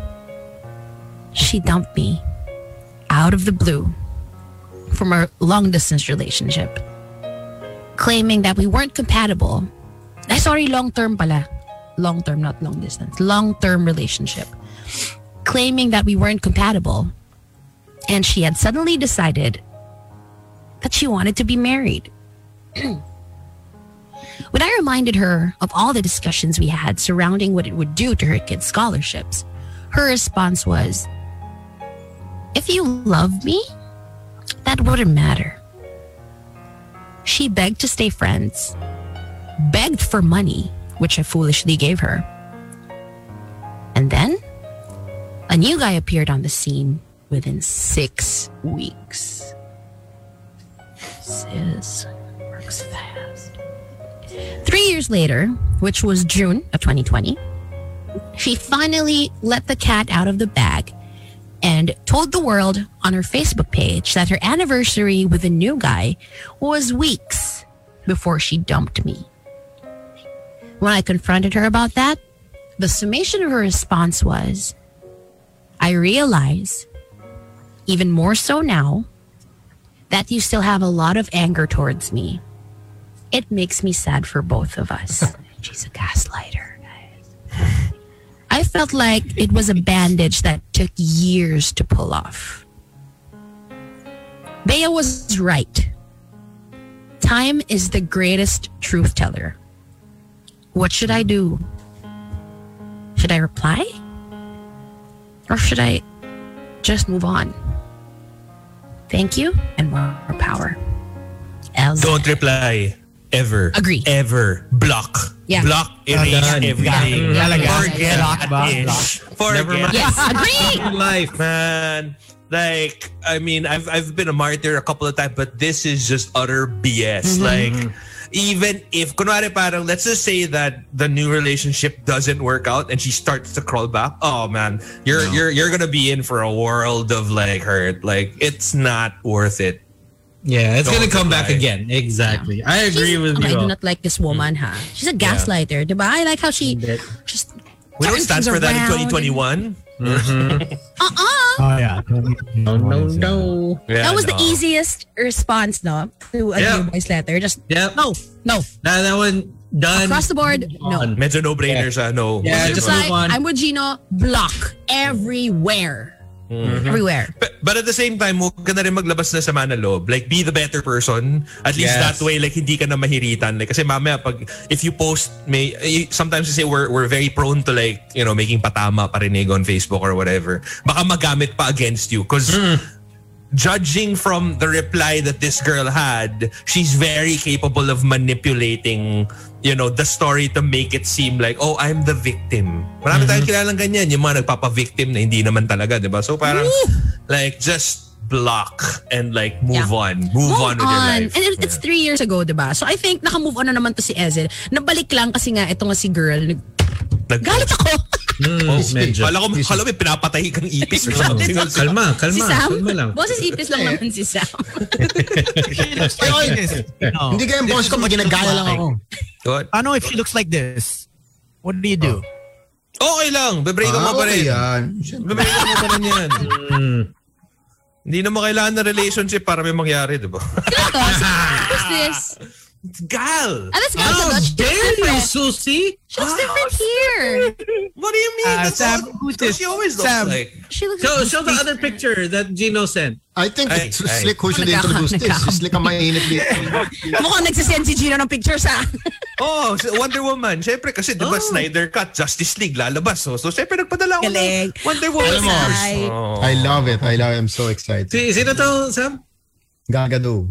she dumped me out of the blue from our long distance relationship, claiming that we weren't compatible. Ay, sorry, long term pala. Long term, not long distance. Long term relationship. Claiming that we weren't compatible and she had suddenly decided that she wanted to be married. when I reminded her of all the discussions we had surrounding what it would do to her kids' scholarships, her response was, If you love me, that wouldn't matter. She begged to stay friends, begged for money, which I foolishly gave her. And then a new guy appeared on the scene within six weeks. Sis works fast. Three years later, which was June of 2020, she finally let the cat out of the bag and told the world on her Facebook page that her anniversary with a new guy was weeks before she dumped me. When I confronted her about that, the summation of her response was I realize, even more so now, that you still have a lot of anger towards me. It makes me sad for both of us. She's a gaslighter, guys. I felt like it was a bandage that took years to pull off. Bea was right. Time is the greatest truth teller. What should I do? Should I reply? Or should I just move on? Thank you and more power. Els. Don't reply. ever. Agree. Ever. Block. Yeah. Block, erase done. everything. Talaga. Forget Block ba? Never Forget. Yes, agree. Life. man. Like, I mean, I've I've been a martyr a couple of times, but this is just utter BS. Mm-hmm. Like, even if, kunwari parang, let's just say that the new relationship doesn't work out and she starts to crawl back. Oh man, you're you're you're gonna be in for a world of like hurt. Like, it's not worth it. Yeah, it's Don't gonna come back again. Exactly. I agree She's- with okay, you. I do not like this woman, ha. She's a gaslighter, diba? I like how she Bit. just We don't stand things for that in around. 2021. Mm-hmm. Uh-uh. Oh, yeah. No, no, no. Yeah, that was the no. easiest response, no, to a Yeah. Dear Boys letter. Just Yep. no, no. That, that one done. Across the board, no. Medyo no-brainer siya, no. Yeah, just like, on. I'm with Gino, block everywhere. Everywhere. But, but at the same time, huwag ka na rin maglabas na sama na loob. Like, be the better person. At least Yes. that way, like, hindi ka na mahiritan. Like, kasi mamaya, pag, if you post, may, eh, sometimes kasi we're, we're very prone to like, you know, making patama parinig on Facebook or whatever. Baka magamit pa against you. Because judging from the reply that this girl had, she's very capable of manipulating, you know, the story to make it seem like, oh, I'm the victim. Marami tayong kilalang ganyan, yung mga nagpapa-victim na hindi naman talaga, di ba? So parang, like, just block and like move Yeah. on. Move, on with your life. And it- it's three years ago, diba? So I think naka-move on na naman to si Ezel. Nabalik lang kasi nga ito nga si girl. Nag- Nag- Galit ako. Mm, medyo. Kala ko, kala ko may pinapatay kang ipis something. Kalma, kalma. si Sam. Kalma lang. Boses ipis lang naman si Sam. Ay, oy, no. Hindi kaya yung boss ko, pag ginagaya lang ako. What? Ano if she looks like this? What do you do? Okay lang. Bebreak mo Ah, pa okay rin. yan. Siyempre. Bebreak mo pa rin yan. Hindi na mo kailangan ng relationship para may mangyari, di ba? Who's this? Gal! Ah, that's Gal How dare you, different. Susie? She looks different here. What do you mean? Uh, That's Sam, all- who's this? She always looks Sam. like. She looks Show, show the other picture that Gino sent. I think Ay, it's ay. slick who should Nagkaka- introduce this. nagkaka- It's slick ang mainit dito. Mukhang nagsisend si Gino ng picture sa Oh, si Wonder Woman. Siyempre, kasi di ba Snyder Cut, Justice League, lalabas. So, so siyempre, nagpadala ako Galing. ng Wonder Woman. Alam mo, Ay. Oh. I love it. I love it. I'm so excited. Si, sino to, Sam? Gagado.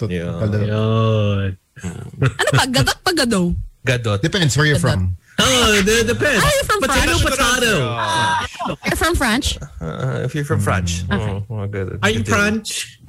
Gagado. Yun. Ano pa? Gadot pa gado? Gadot. Depends where you're from. Oh, the depends. Ah, Are you from potato, France? potato. You're from French? Uh, uh if you're from France. Mm. Oh, oh, good. Are you French?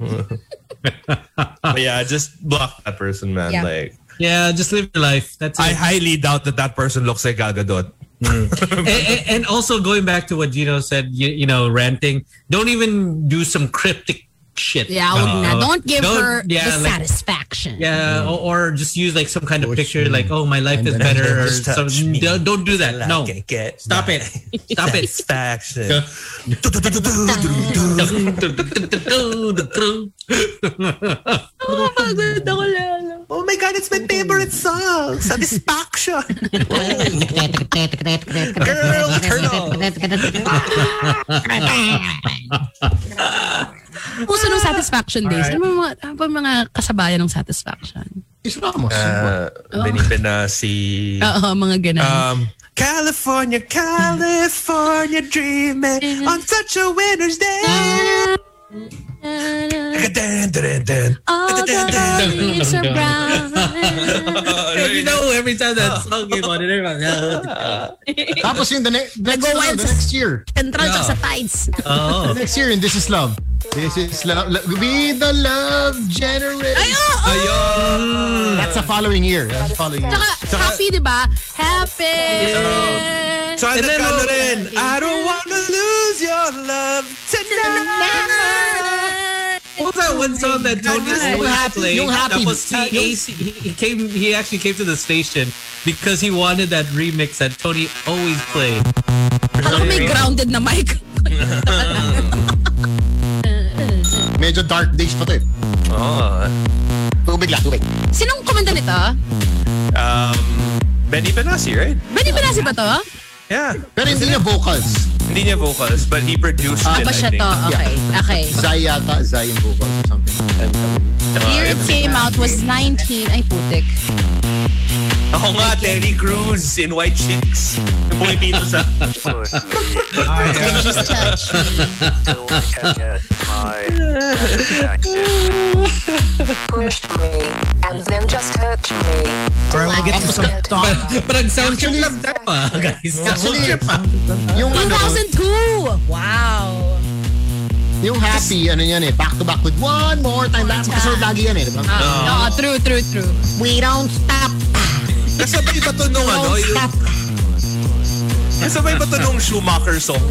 Yeah, just block that person, man. Yeah. Like, Yeah, just live your life. That's It. I highly doubt that that person looks like Gal Gadot. Mm. and, and, and also going back to what Gino said, you, you know, ranting. Don't even do some cryptic shit. Yeah, wag na. Uh, Don't give don't- her yeah, the like- satisfaction. Yeah, or, or just use like some kind of Push picture, me. like, "Oh, my life And is better." Or some, don't, don't do that. No, Like, get stop it. Stop it. Satisfaction. Oh, pagod ako lalo. oh my God, it's my favorite song. Satisfaction. Girl, turn on. Puso ng satisfaction days. Ano ba mga, ano ba mga kasabayan ng satisfaction? Is Ramos. Uh, Benipin na si... Oo, mga ganun. Um, California, California dreaming on such a winter's day. Dun, dun, dun. All the leaves are brown. And you know, every time that song came on, and everyone, Tapos yung the, ne- next, ano, the next year. Central Yeah. sa tides. oh, next year in This Is Love. This is love. lo- Be the love generation. Ay, oo! Ayun. That's the following year. That's the following year. Tsaka, happy, di ba? Happy! So, And then, ano oh, rin, I don't wanna lose your love tonight. what was that one song that Tony Yung always happy- played? yung happy- That was he, AC, he, he came. He actually came to the station because he wanted that remix that Tony always played. Alam may grounded na mic. Medyo dark days pa to eh. Oh, Tubig lang, tubig. Sinong kumanta nito? um, Benny Benassi, right? Benny Benassi ba to? Yeah. Pero hindi niya vocals. Hindi niya vocals, but he produced Ah, it, ba siya to? Okay, okay. Zay yata. Zay yung vocals or something. Uh, Year it came out was 19. Ay, putik. Ako nga, Terry Crews in White Chicks. Yung pumipito sa... Just touch me. And then just touch me. get to some song. Parang sound trip Actually- lang tayo ah, guys. Sound Actually, trip ah. yung 2002! Wow! yung happy, ano yan eh, back to back with one more time. Dahil kasunod lagi yan eh, di ba? Oo, true, true, true. We don't stop. Nasabay ba to nung ano? Yung... Nasabay ba to nung Schumacher song?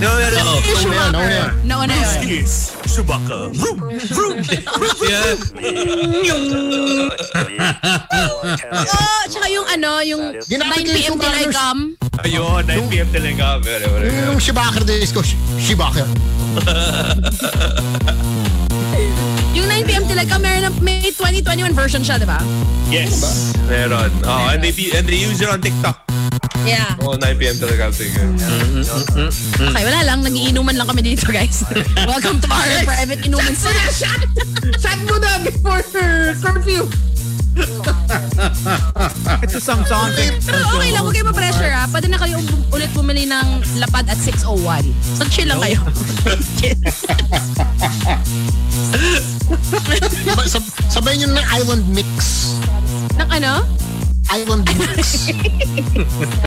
No, no, no. Oh, Schumacher. No, no, no. This is Schumacher. Vroom, vroom, Yeah. Yung... oh, tsaka yung ano, yung 9pm till I come. Ayun, 9pm till I come. Yung Schumacher disco, Schumacher. Yung 9 p.m. till I come, meron na, may 2021 version siya, di ba? Yes. Meron. Oh, and they and they use it on TikTok. Yeah. Oh, 9 p.m. talaga. Sige. Okay, wala lang. Nagiinuman lang kami dito, guys. Welcome to our private inuman session. Shot mo na before curfew. It's some song. Pero okay lang, huwag kayo ma-pressure ha. Pwede na kayo ulit bumili ng lapad at 6.01. So chill lang kayo. Sab- sab- sabay nyo ng island mix. Nang ano? Island mix.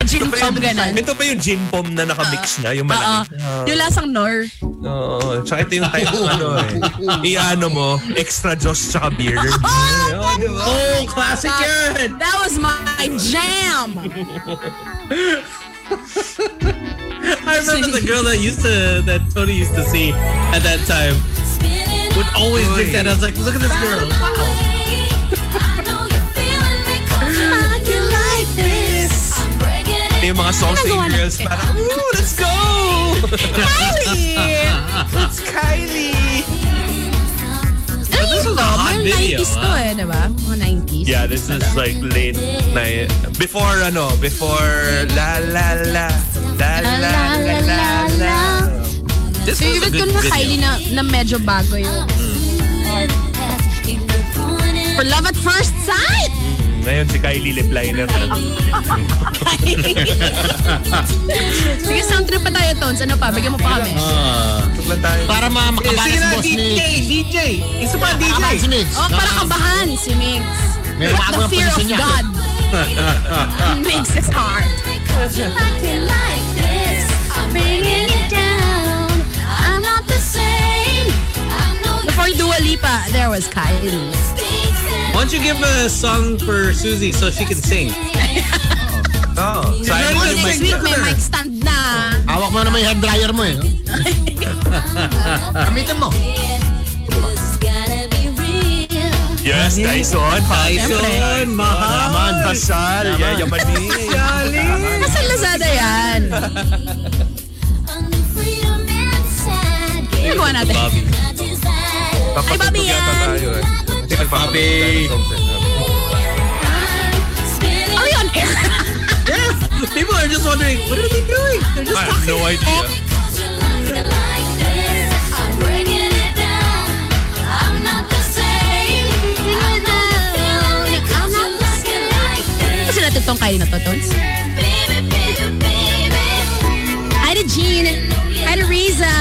Gin pom ganun. Ito pa yung gin pom na nakamix ah. na, yung Oo. malaki. Ah, ah. Yung lasang nor. Oo. Tsaka ito yung type ano eh. I-ano mo, extra juice tsaka beer. Oh, di ba? Oh, classic yan. That was my jam. I remember the girl that used to that Tony used to see at that time would always drink that. I was like, look at this girl. na yung mga sausage girls. Parang, ooh, let's go! Kylie! It's Kylie! But this was a 90s to eh, diba? 90s. Yeah, this is like late night. Before ano, before la la la. La la la la la. la. This so, was a good video. Kylie na, na medyo bago yung... Mm. For love at first sight! Ngayon si Kylie lip liner na. Sige, sound trip pa tayo, Tones. Ano pa? Bigyan mo pa kami. Tuglan tayo. Para ma Sige makabalas na, boss DJ, ni... DJ. Isa pa, Makabalas si DJ. Migs. Oh, para kabahan si Migs. May What bago the ang fear of niya. God makes his heart. Before Dua Lipa, there was Kylie. Why don't you give a song for Susie so she can sing? Oh, Oh, good, next Mike week may mic stand na. Hawak mo naman yung hair dryer mo eh. Gamitin mo. Yes, Tyson. Tyson, mahal. Naman, Basal. Yayamanin. Nasa Lazada yan. Ginagawa natin. Bobby. Ay, Bobby yan. Tayo eh. Bobby. Are we on air? People are just wondering, what are they doing? They're just I have no idea. Kasi natutong Kylie na to, Tones. Hi to Jean. Hi to Riza.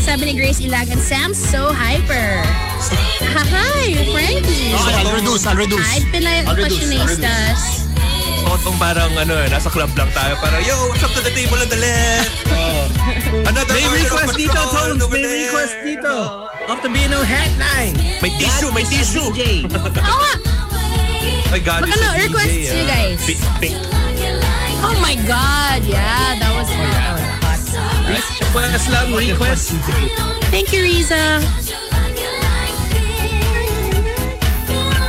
Sabi ni Grace Ilagan, Sam's so hyper. Hi, Frankie. Okay, I'll reduce, I'll reduce. I'll reduce, I'll reduce. Fashionistas. Totong parang ano eh, nasa club lang tayo. Parang, yo, what's up to the table on the left? Another May request dito, Tones. May there. request dito. Off the BNO Headline. May tissue, may tissue. Oo. My God, Baka it's no, a DJ, requests you ah. guys. Pink, pink. Oh my God. Yeah, that was hot. Request lang, request. Thank you, Riza.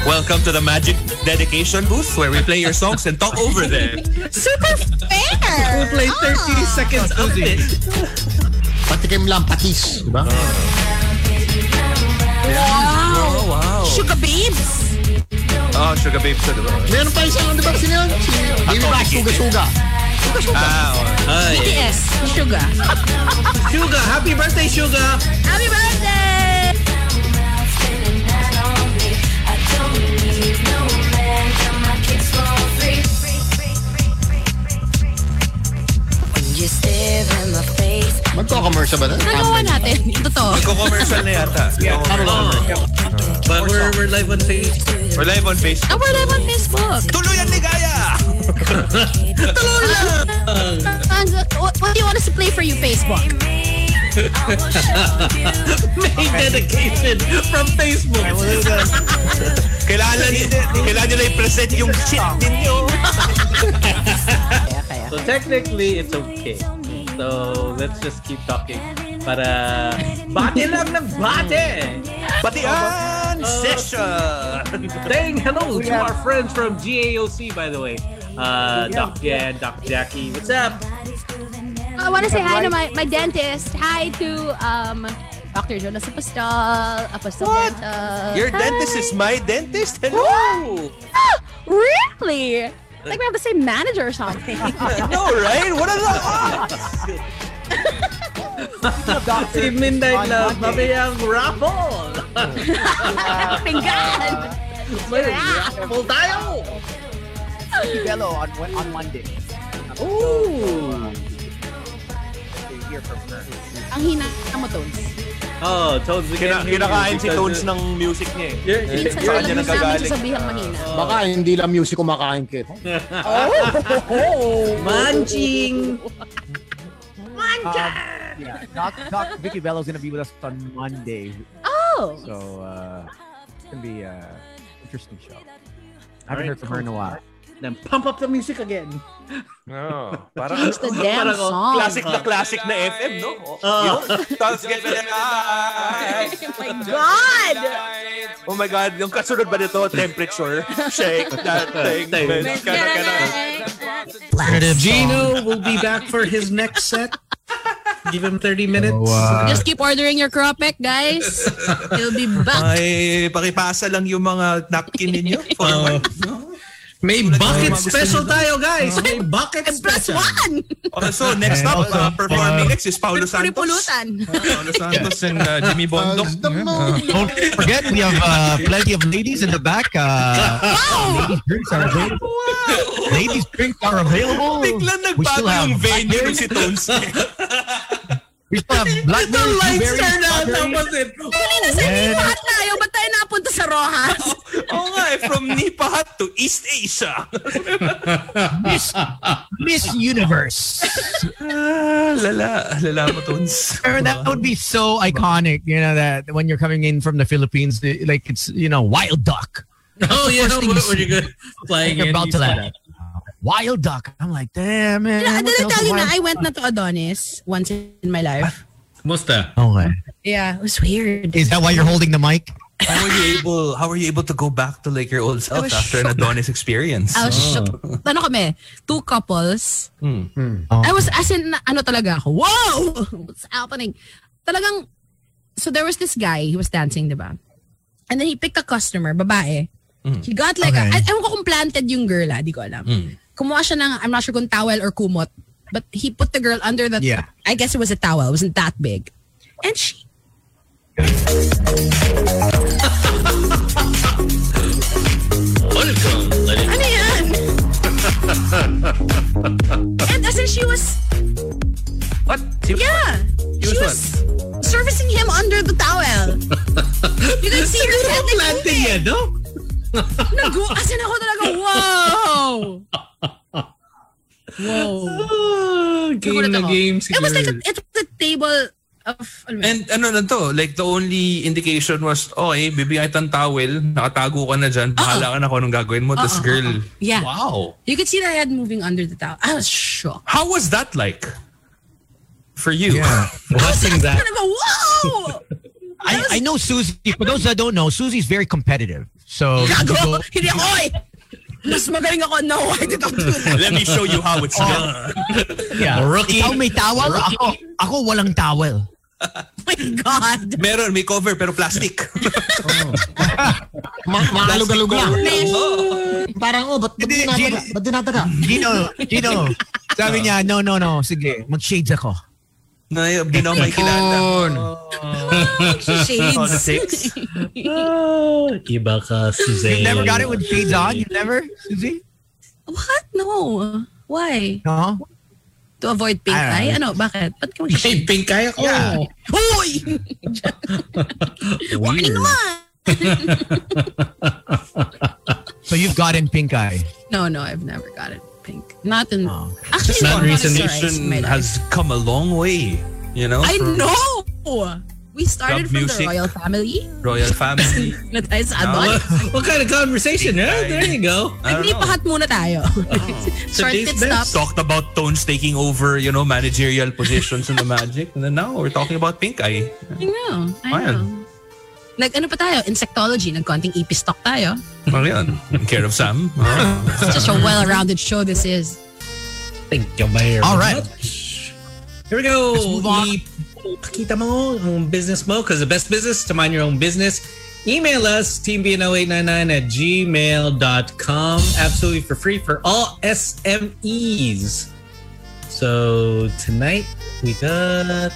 Welcome to the Magic Dedication booth where we play your songs and talk over them. Super fair. We'll play 30 seconds of it. Patikim lang, patis. Diba? Wow. Oh, wow. Sugababes. Oh, Sugababes, diba? Meron pa isang, di ba sino yun? Si Baby Bash, Suga Suga. Suga Suga. Ah, oh. Ay, BTS. Sugar. Suga, happy birthday, Suga. Happy birthday. Magko-commercial ba na? Nagawa natin. Ito to. Nagko-commercial na yata. Oh, but we're, we're live on Facebook. We're live on Facebook. Oh, we're live on Facebook. Tuluyan Ligaya! And, uh, what, what do you want us to play for you, Facebook? May dedication from Facebook. Kailangan, kailangan nyo na i-present yung shit ninyo. So technically, it's okay. So let's just keep talking. Para bate lang ng bate! Batian session! Saying hello to our friends from GAOC, by the way. Uh, Doc Jan, Doc Jackie. What's up? I want to say hi to my, my dentist. Hi to um, Dr. Jonas Apostol, Apostol What? Dental. Your Hi. dentist is my dentist? Hello! Ah, really? Like we have the same manager or something. no, right? What are the odds? Si Midnight Love, mamayang raffle! Pinggan! May raffle tayo! Belo on on Monday. Ooh! To hear from her. Ang hina mo, Tones. Oh, Tones, Kina, kinakain si Tones ng music niya eh. You're- Minsan Saan sa niya labis namin nagagaling? sasabihan mahina. Baka hindi lang music kumakain kit. Manching! Yeah, Doc, Doc Vicky Bello's gonna be with us on Monday, Oh! so uh, it's gonna be a interesting show. I haven't Alright, heard from her in a while. Then pump up the music again. Oh, parang It's the damn Parang, oh, song. classic na classic na FM, no? Oh. Yun. Tapos get Oh my God! Oh my God, yung kasunod ba nito, temperature, shake that thing. Alternative Gino will be back for his next set. Give him 30 minutes. So, uh, Just keep ordering your cropek, guys. He'll be back. Ay, pakipasa lang yung mga napkin ninyo. For Oh. May Tulad ng bucket special tayo, guys. May bucket And plus special. one! Oh, so next up, also, uh, performing uh, next is Paulo Santos. Pulutan. Paulo Santos and uh, Jimmy Bondok. Moon. Don't forget, we have uh, plenty of ladies in the back. Uh, ladies drinks are available. Ladies drinks are available. Biglang We still nagbago have yung venue ng si Tones. We still have blackberry, The lights turn out. Tapos it. Nasa And- lahat tayo. Ba't tayo napunta sa Rojas? Oo eh, from Nipahat to East Asia. Miss, Miss Universe. ah, lala. Lala mo, Tones. That would be so iconic, you know, that when you're coming in from the Philippines, like it's, you know, wild duck. Oh, yeah. first thing What, you what you good? Flying You're in. about you to saw land. Wild duck. I'm like, damn, man. Did I what else tell you do na I went na to Adonis once in my life? Musta? Okay. Yeah, it was weird. Is that why you're holding the mic? How were you able how were you able to go back to like your old self after an Adonis experience? I was shocked. Ano kami? Two couples. Hmm. I was as in, ano talaga ako, whoa! What's happening? Talagang, so there was this guy, he was dancing, di ba? And then he picked a customer, babae. He got like, Okay. a, I, ewan ko kung planted yung girl, ah, di ko alam. Kumuha siya ng, I'm not sure kung towel or kumot, but he put the girl under the, Yeah. I guess it was a towel, it wasn't that big. And she, Welcome. It ano yan? And as in she was, What? Yeah, She she was was servicing him under the towel. You can see her head like yan, no? Nagu, as in ako talaga, wow! Wow. Oh, game na game It was like, a, it was a table of, ano? And ano na to, like the only indication was, okay, bibigyan kitang towel, nakatago ka na dyan, bahala ka na kung anong gagawin mo. This Oo, girl, oo. Yeah. wow. You could see the head moving under the towel. I was shocked. How was that like? For you? Watching that. Kind of a, wow! I, I know Susie. For those that don't know, Susie's very competitive. So Gago! Hindi ako eh! Mas magaling ako. No, I did not do that. Let me show you how it's done. yeah. Rookie. Ikaw may towel, ako, ako walang towel. Oh my God. Meron, may cover pero plastic. Ma- Maalog-alog lang. Mesh. Parang, oh, ba't, Hindi, dinataga? Gino- Ba't dinataga? Gino, Gino, sabi niya, no, no, no, sige, mag-shades ako. na di na ako may kilala. Shades. Oh, six. Oh, iba ka, Suzanne. You never got it with shades on? You never, Susie? What? No. Why? No? To avoid pink I eye? don't Ano? Bakit? Ba't ka May mag-shade? pink eye ako. Yeah. Hoy! Warning Weird. naman! So you've gotten pink eye. No, no, I've never gotten pink. Not in. Oh. Actually, Not not recent moisturized nation my life. has come a long way. You know, I from know. We started Dub from music. the royal family. royal family. Na tayo sa adult. what, what kind of conversation? Yeah, there you go. I don't know. Nagnipahat muna tayo. Short Today's pit stop. Talked about Tones taking over, you know, managerial positions in the Magic, and then now we're talking about Pink Eye. I know. I Ayan. know. Nag ano pa tayo? Insectology. Nagkonting EP stock tayo. Oh, yan. In care of Sam. Oh. It's just a well-rounded show this is. Thank you very All right. much. Here we go. move on. I- Kita mo ang business mo because the best business to mind your own business. Email us teambno899 at gmail.com absolutely for free for all SMEs. So tonight we got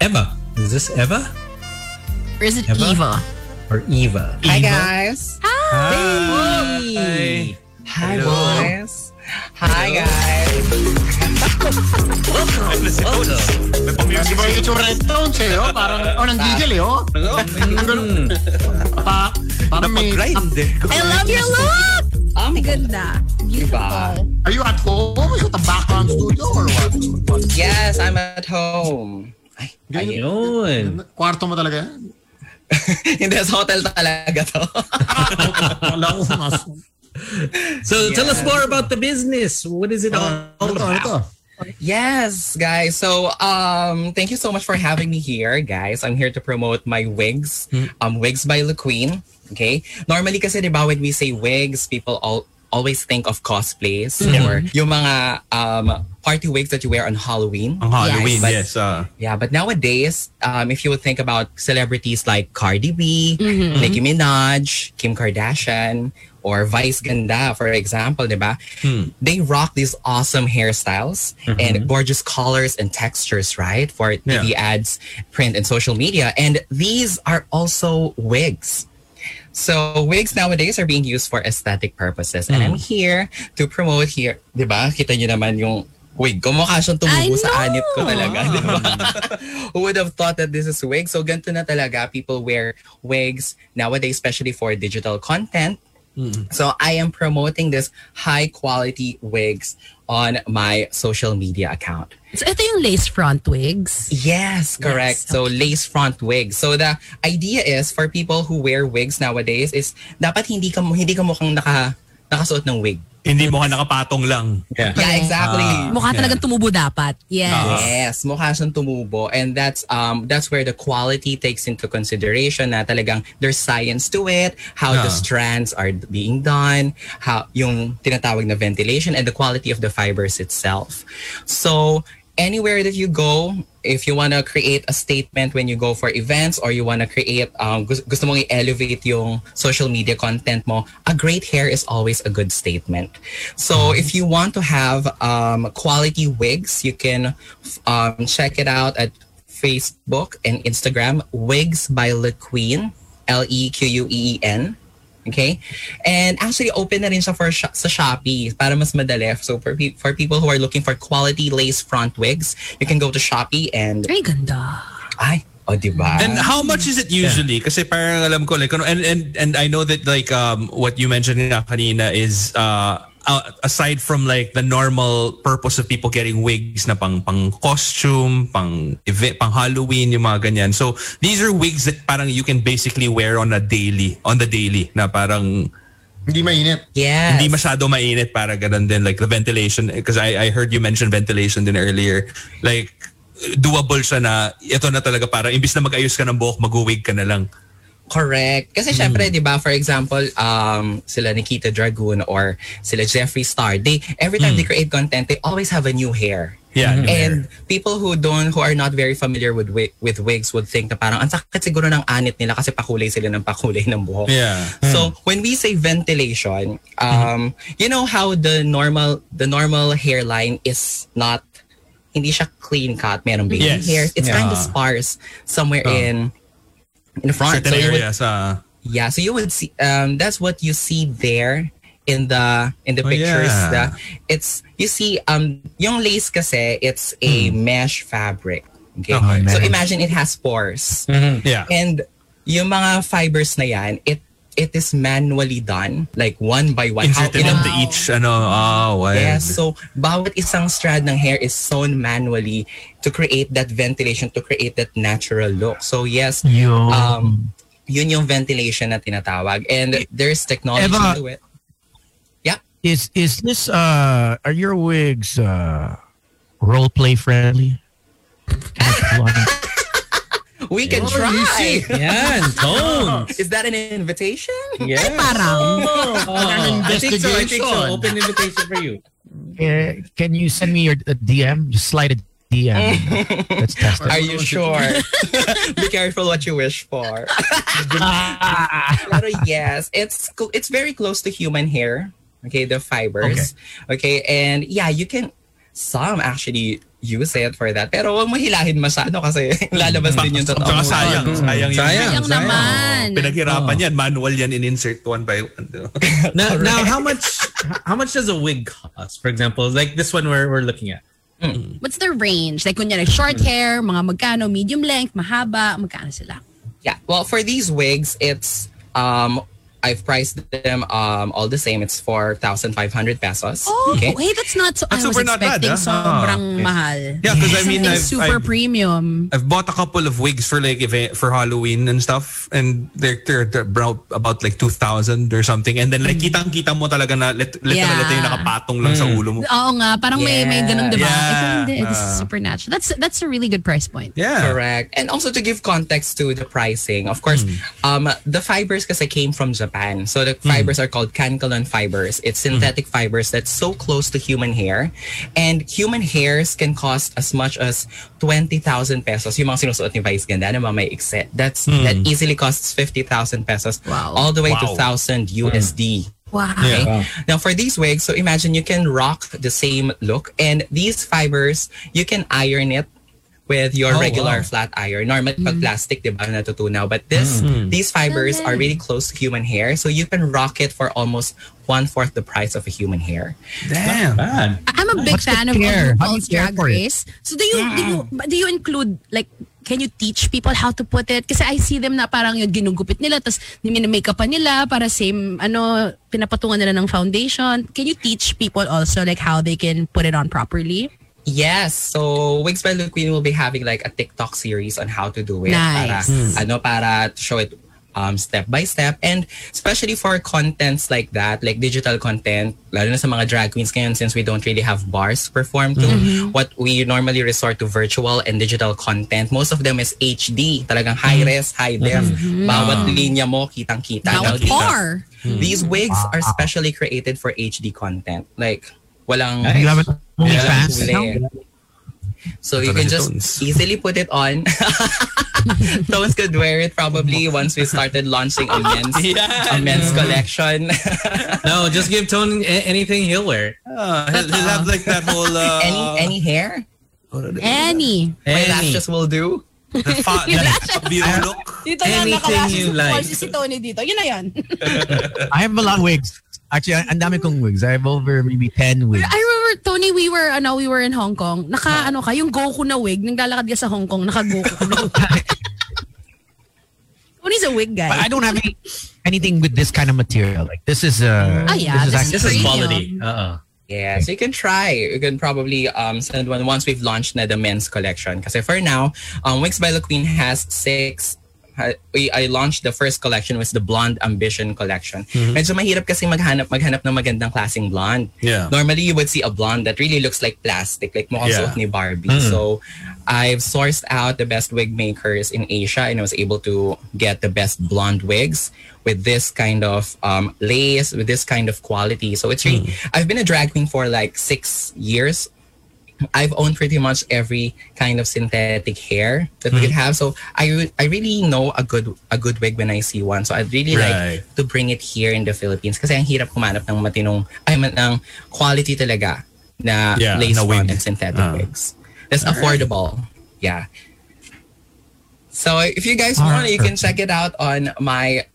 Eva. Is this Eva Or is it Eva? Eva? or Eva? Hi guys. Hey. Hi boys. Hi guys. May pang-music Di ba yung itsura tones eh, oh? Parang, oh, nanggigil eh, oh. Mm. Pa, parang may, Napag-grind eh. I love your look! Ganda. Beautiful. Are you at home? Is it a background studio or what? yes, I'm at home. Ay, ay, Ayun. Kwarto mo talaga yan? hindi sa hotel talaga to. So tell us more about the business. What is it all, all Ito, about? ito. Yes, guys. So, um, thank you so much for having me here, guys. I'm here to promote my wigs. Um, wigs by La Queen. Okay. Normally, kasi di ba when we say wigs, people all always think of cosplays or yung mga um party wigs that you wear on Halloween. Ang Halloween, But- yes. uh, Yeah, but nowadays, um, if you would think about celebrities like Cardi B, Nicki Minaj, Kim Kardashian, or Vice Ganda, for example, diba? Hmm. They rock these awesome hairstyles mm-hmm. and gorgeous colors and textures, right? For TV ads, print, and social media. And these are also wigs. So wigs nowadays are being used for aesthetic purposes. And I'm mm-hmm. here to promote here. Diba? Kita nyo naman yung wig ko. Mukha siyang I tumubo sa know. anit ko talaga. Diba? Who would have thought that this is wig? So ganito na talaga. People wear wigs nowadays, especially for digital content. So I am promoting this high quality wigs on my social media account. So ito yung lace front wigs. Yes, correct. Yes, So lace front wigs. So the idea is for people who wear wigs nowadays is dapat hindi ka hindi ka mukhang naka nakasuot ng wig. Hindi mo ka nakapatong lang. Yeah. Yeah, exactly. Mukha talagang tumubo dapat. Yes. Yes, mukha siyang tumubo and that's um that's where the quality takes into consideration na talagang there's science to it, how the Ah. strands are being done, how yung tinatawag na ventilation and the quality of the fibers itself. So anywhere that you go, if you want to create a statement when you go for events or you want to create um gusto, gusto mong i-elevate yung social media content mo, a great hair is always a good statement. So if you want to have um quality wigs, you can um check it out at Facebook and Instagram Wigs by Le Queen, L E Q U E E N. Okay? And actually, open na rin siya for sh- sa Shopee para mas madali. So, for, pe- for people who are looking for quality lace front wigs, you can go to Shopee and... Ay, ganda. Ay, o diba? And how much is it usually? Kasi parang alam ko like ano, and and and I know that like um what you mentioned nga kanina is uh uh, aside from like the normal purpose of people getting wigs na pang pang costume, pang event, pang Halloween, yung mga ganyan. So these are wigs that parang you can basically wear on a daily, on the daily na parang Hindi mainit. yes. hindi masyado mainit para ganun din like the ventilation because I I heard you mention ventilation din earlier. Like doable siya na ito na talaga para imbis na mag-ayos ka ng buhok, mag-wig ka na lang. Correct. Kasi syempre, di ba, for example, um, sila Nikita Dragoon or sila Jeffree Star, they, every time they create content, they always have a new hair. Yeah. hair. And people who don't, who are not very familiar with wi- with wigs would think na parang ang sakit siguro ng anit nila kasi pakulay sila ng pakulay ng buhok. Yeah. So when we say ventilation, um, you know how the normal the normal hairline is not hindi siya clean cut, merong baby Yes. hairs. It's kind of Yeah. sparse somewhere in in the front. certain So you would- uh, yeah, so you would see um that's what you see there in the in the Oh, pictures. yeah. The, it's you see um yung lace kasi it's a mesh fabric. Okay. Okay. So imagine it has pores. yeah. And yung mga fibers na yan, it it is manually done, like one by one. Inserted in a- into each, ano, ah, wild. Yes, so bawat isang strand ng hair is sewn manually to create that ventilation, to create that natural look. So yes, Yun. um, yun yung ventilation na tinatawag. And there's technology Eva. to it. Is is is this uh are your wigs uh role play friendly? We can Oh, try. easy. Yan, tones. Is that an invitation? Yes. Parang. Oh, I think so. I think so. Open invitation for you. Uh, can you send me your a DM? Just slide a DM. Let's test it. Are you sure? Be careful what you wish for. Pero yes, it's it's very close to human hair. Okay, the fibers. Okay. Okay, and yeah, you can some actually use it for that. Pero huwag mo hilahin masyado kasi lalabas din yung totoo. Tsaka sayang. Sayang yun. Sayang. Sayang naman. Pinaghirapan yan. Manual yan in-insert one by one. Now, now, how much? How much does a wig cost? For example, like this one we're we're looking at. What's the range? Like kunyari short hair, mga magkano, medium length, mahaba, magkano sila? Yeah. Well, for these wigs, it's um I've priced them um all the same. It's four thousand five hundred pesos. Oh, okay. hey, that's not so. That's I was super not bad, expecting ah. sobrang Ah, mahal. Yeah, because I mean, Something I've, super I've, premium. I've bought a couple of wigs for like event, for Halloween and stuff, and they're they're, they're about, about like two thousand or something, and then like kitang kita mo talaga na lit, literal Yeah. ito yung nakapatong lang sa ulo mo. Oo nga, parang may may ganun, di ba? Yeah. Ito hindi, this is Ah. supernatural. That's that's a really good price point. Yeah. Correct. And also to give context to the pricing, of course, um, the fibers kasi came from Japan. So the hmm. fibers are called Kanekalon fibers. It's hmm. synthetic fibers that's so close to human hair. And human hairs can cost as much as 20,000 pesos. Yung mga sinusuot ni Vice Ganda na mga may ikse. That's, hmm. That easily costs 50,000 pesos. Wow. All the way to 1,000 USD. Wow. Okay. Wow. Now for these wigs, so imagine you can rock the same look and these fibers, you can iron it with your Oh, regular wow. flat iron. Normal pag plastic, di ba, natutunaw. But this, these fibers are really close to human hair. So you can rock it for almost one-fourth the price of a human hair. Damn. Bad. I'm a big What's fan of, RuPaul's Drag? Race. So do you do you do you include like can you teach people how to put it? Kasi I see them na parang yung ginugupit nila tapos makeup pa nila para same ano pinapatungan nila ng foundation. Can you teach people also like how they can put it on properly? Yes. So Wigs by the Queen will be having like a TikTok series on how to do it. Nice. Para, ano, para to show it um, step by step. And especially for contents like that, like digital content, lalo na sa mga drag queens ngayon since we don't really have bars to perform to, mm-hmm. what we normally resort to virtual and digital content. Most of them is HD. Talagang high mm-hmm. res, high def. Mm-hmm. Bawat linya mo, kitang-kita. Bawat par. These wigs are specially created for HD content. Like, walang... Do you have an walang OnlyFans? So you can just Tones. easily put it on. Tones could wear it probably once we started launching a men's, a men's collection. No, just give Tone a- anything he'll wear. Uh, he'll, he'll have like that whole uh, any any hair? Any. My Any, lashes will do. The, fa- the view look. Dito yan, Anything you like. si Tony dito. Yun na yun. I have a lot of wigs. Actually, ang dami kong wigs. I have over maybe 10 wigs. I remember, Tony, we were, ano, we were in Hong Kong. Naka, ano ka, yung Goku na wig, naglalakad ka sa Hong Kong, naka Goku ka na. Tony's a wig guy. But I don't have any, anything with this kind of material. Like this is uh Ah, yeah, this is this actually This is quality. Uh-uh. Yeah, so you can try. You can probably um, send one once we've launched na the men's collection. Because for now, um, Wigs by the Queen has six we, I launched the first collection was the Blonde Ambition collection. Mm-hmm. Medyo mahirap kasi maghanap maghanap ng magandang klaseng blonde. Yeah. Normally you would see a blonde that really looks like plastic, like mukhang Yeah. suot ni Barbie. Mm. So I've sourced out the best wig makers in Asia and I was able to get the best blonde wigs with this kind of um, lace, with this kind of quality. So it's really, mm. I've been a drag queen for like six years. I've owned pretty much every kind of synthetic hair that we could have. So I re- I really know a good a good wig when I see one. So I'd really Right. like to bring it here in the Philippines kasi ang hirap kumanap ng matinong ay man- ng quality talaga na Yeah, lace na wig. front and synthetic Ah. wigs. That's affordable. Yeah. So if you guys want, you can check it out on my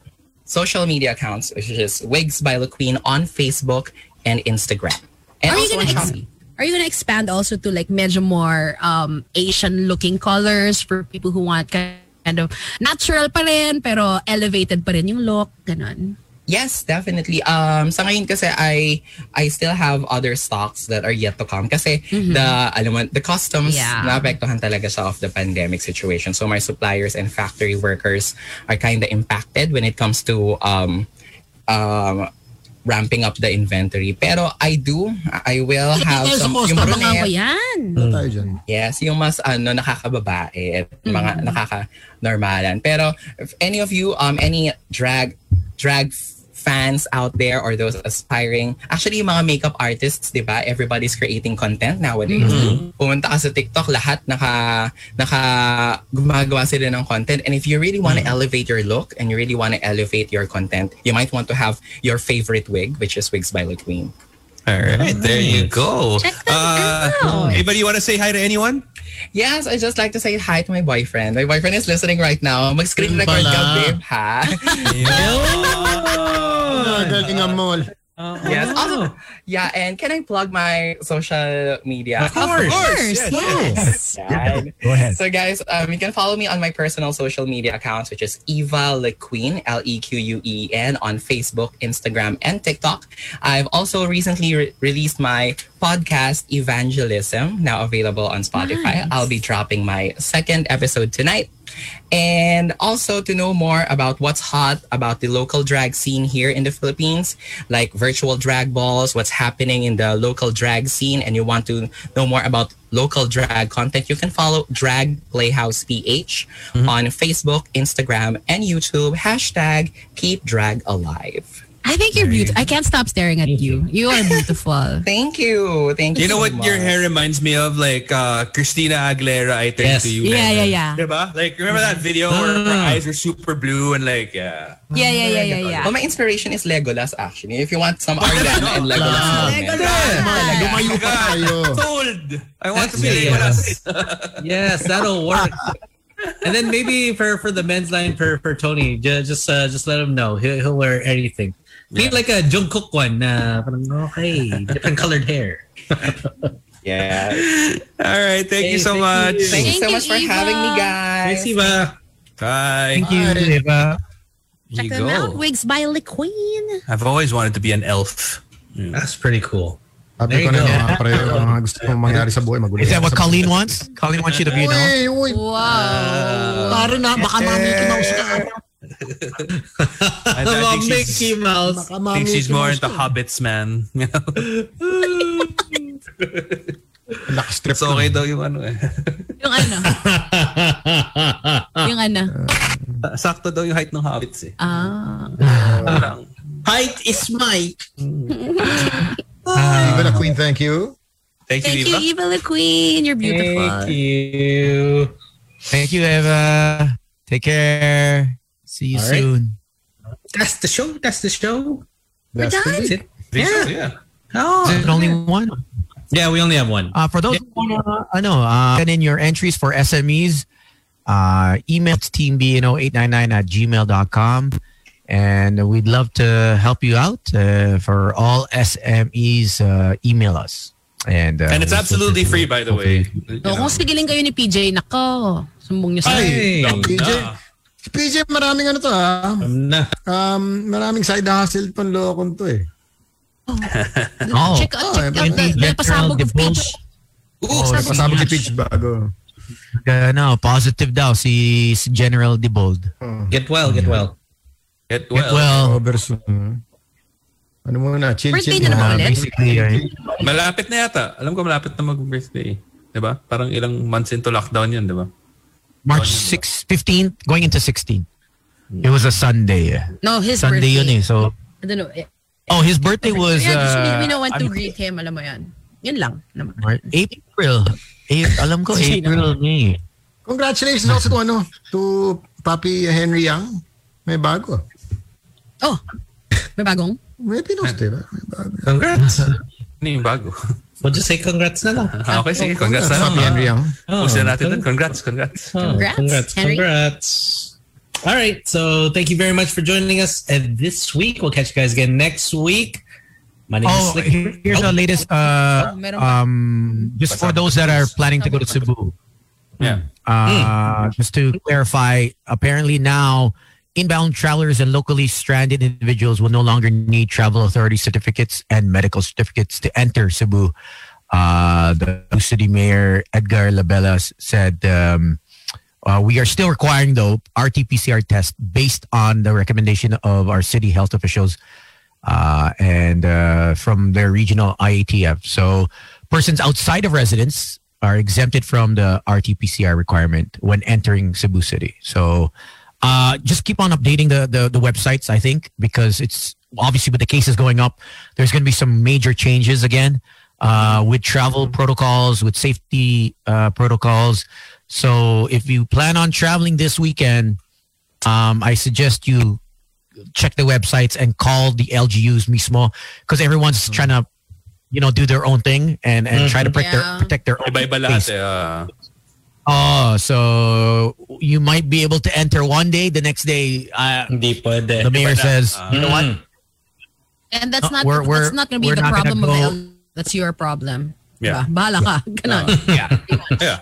social media accounts, which is Wigs by LaQueen on Facebook and Instagram. And Are you also on gonna ex- Shopee. Are you gonna expand also to like medyo more um, Asian looking colors for people who want kind of natural pa rin, pero elevated pa rin yung look. Ganon. Yes, definitely. Um, sa ngayon kasi I I still have other stocks that are yet to come kasi the alam mo, the customs Yeah. naapektuhan talaga siya of the pandemic situation. So my suppliers and factory workers are kind of impacted when it comes to um um ramping up the inventory. Pero I do, I will have sa some yung brunette, yan. Ano tayo dyan? Yes, yung mas ano nakakababae at mga nakaka-normalan. Pero if any of you um any drag drag fans out there or those aspiring actually yung mga makeup artists, 'di ba? Everybody's creating content nowadays. Pumunta ka sa TikTok, lahat naka naka gumagawa sila ng content and if you really want to elevate your look and you really want to elevate your content, you might want to have your favorite wig which is Wigs by La Queen. All right, there you go. Check them Uh, out. anybody want to say hi to anyone? Yes, I just like to say hi to my boyfriend. My boyfriend is listening right now. Mag-screen record ka, babe, ha? Ah, galingan mo. yes. Also, yeah, and can I plug my social media? Of course. Yes. yes. Yan. Go ahead. So guys, um, you can follow me on my personal social media accounts, which is Eva LeQueen, L-E-Q-U-E-N, on Facebook, Instagram, and TikTok. I've also recently re- released my podcast, Evangelism, now available on Spotify. Nice. I'll be dropping my second episode tonight. And also to know more about what's hot about the local drag scene here in the Philippines, like virtual drag balls, what's happening in the local drag scene, and you want to know more about local drag content, you can follow Drag Playhouse PH mm-hmm. on Facebook, Instagram, and YouTube. Hashtag keep drag alive. I think you're beautiful. I can't stop staring at you. You are beautiful. Thank you. Thank you. You know so what your hair reminds me of? Like uh, Christina Aguilera, I Turn Yes. to You. Yeah, yeah, yeah. Diba? Like, remember that video where her eyes are super blue and like, yeah. Yeah, yeah, yeah, yeah, yeah. Well, my inspiration is Legolas actually. If you want some Ariana and Legolas moment. Lumayo pa tayo. Sold! I want to be Legolas. yes, that'll work. and then maybe for for the men's line for for Tony, ju- just uh, just let him know he'll, he'll wear anything. Be like a Jungkook one na parang okay, different colored hair. Yeah. All right. Thank Hey, you so thank much. you. Thank you so Thank much you, for Eva. having me, guys. Thanks, Eva. Bye. Thank you, Eva. Check you them go. out. Wigs by La Queen. I've always wanted to be an elf. That's pretty cool. Sabi There ko you na go. mga pre, mga gusto kong mangyari sa buhay, magulo. Is that what Colleen wants? Colleen wants you to be, no? Uy, uy. Wow. Pare na, baka mami Mickey Mouse ka. I, I Mga think Mickey she's, Mouse. I think she's Mickey more into hobbits, man. You know? Nakastrip It's okay daw yung ano eh. Yung ano? yung ano? Sakto daw yung height ng hobbits eh. Ah. Parang, Height is might. Eva la Queen, thank you. thank you, Thank you, Eva. Eva La Queen. You're beautiful. Thank you. Thank you, Eva. Take care. See you All right. soon. That's the show. That's the show. That's done. It. Yeah. yeah. Oh, Is it only one? yeah, we only have one. Uh, for those who wanna, ano, uh, send in your entries for SMEs, uh, email to teambno899 at gmail.com. And we'd love to help you out. Uh, for all SMEs, uh, email us. And, uh, And it's we'll absolutely free, by the way. You know. kung sigiling kayo ni PJ, nako. Sumbong nyo sa Ay, PJ. PJ, maraming ano to ha. Um, na. Um, maraming side hustle tong lokon to eh. Oh, Check out, Oh, check eh, out. hindi Dahil pasabog ng PJ. divulge. Oh, pasabog si Peach bago. ano, positive daw si, si General Dibold. Oh. Get well, get well. Get Get well. well. Over soon. Ano muna, chill, Birthday chill. niya naman ulit? basically, uh, Malapit na yata. Alam ko malapit na mag-birthday. Diba? Parang ilang months into lockdown yun, diba? March 6, 15th, going into 16. It was a Sunday. No, his Sunday birthday. yun eh. So, I don't know. Eh, oh, his birthday was yeah, just we, we uh, don't want to ano, greet him. Alam mo yan. Yun lang. Naman. April. A- alam ko, April ni. Congratulations also to ano, to Papi Henry Yang. May bago. Oh, may bagong? May pinost eh. May bago. Congrats. Ano yung bago? We'll just say congrats na lang. Ah, okay, sige. Congrats na lang. Papi Henry Yang. Oh, Push na natin dun. Congrats, congrats. oh, Congrats, congrats, Henry. congrats. All right, so thank you very much for joining us uh, this week. We'll catch you guys again next week. My name is Oh, Slick. here's the latest. Uh, Oh, meron pa. um, just for those that are planning to go to Cebu. Yeah. Uh, Just to clarify, apparently now inbound travelers and locally stranded individuals will no longer need travel authority certificates and medical certificates to enter Cebu. Uh, the city mayor Edgar Labella said, um, uh, "We are still requiring though RT-PCR test based on the recommendation of our city health officials uh, and uh, from their regional IATF. So persons outside of residence are exempted from the RT-PCR requirement when entering Cebu City. So uh, just keep on updating the, the the websites. I think because it's obviously with the cases going up, there's going to be some major changes again uh, with travel protocols, with safety uh, protocols. So if you plan on traveling this weekend, um, I suggest you check the websites and call the LGUs mismo because everyone's trying to, you know, do their own thing and, and try to protect Yeah. their protect their own Iba-iba place. lahat. Oh, so you might be able to enter one day, the next day, uh, Hindi pwede. the mayor says, you know what? And that's Uh, not we're- we're- that's not going to be we're the problem of go- L. That's your problem. Yeah. Diba? Bahala ka. Ganon. Yeah. yeah.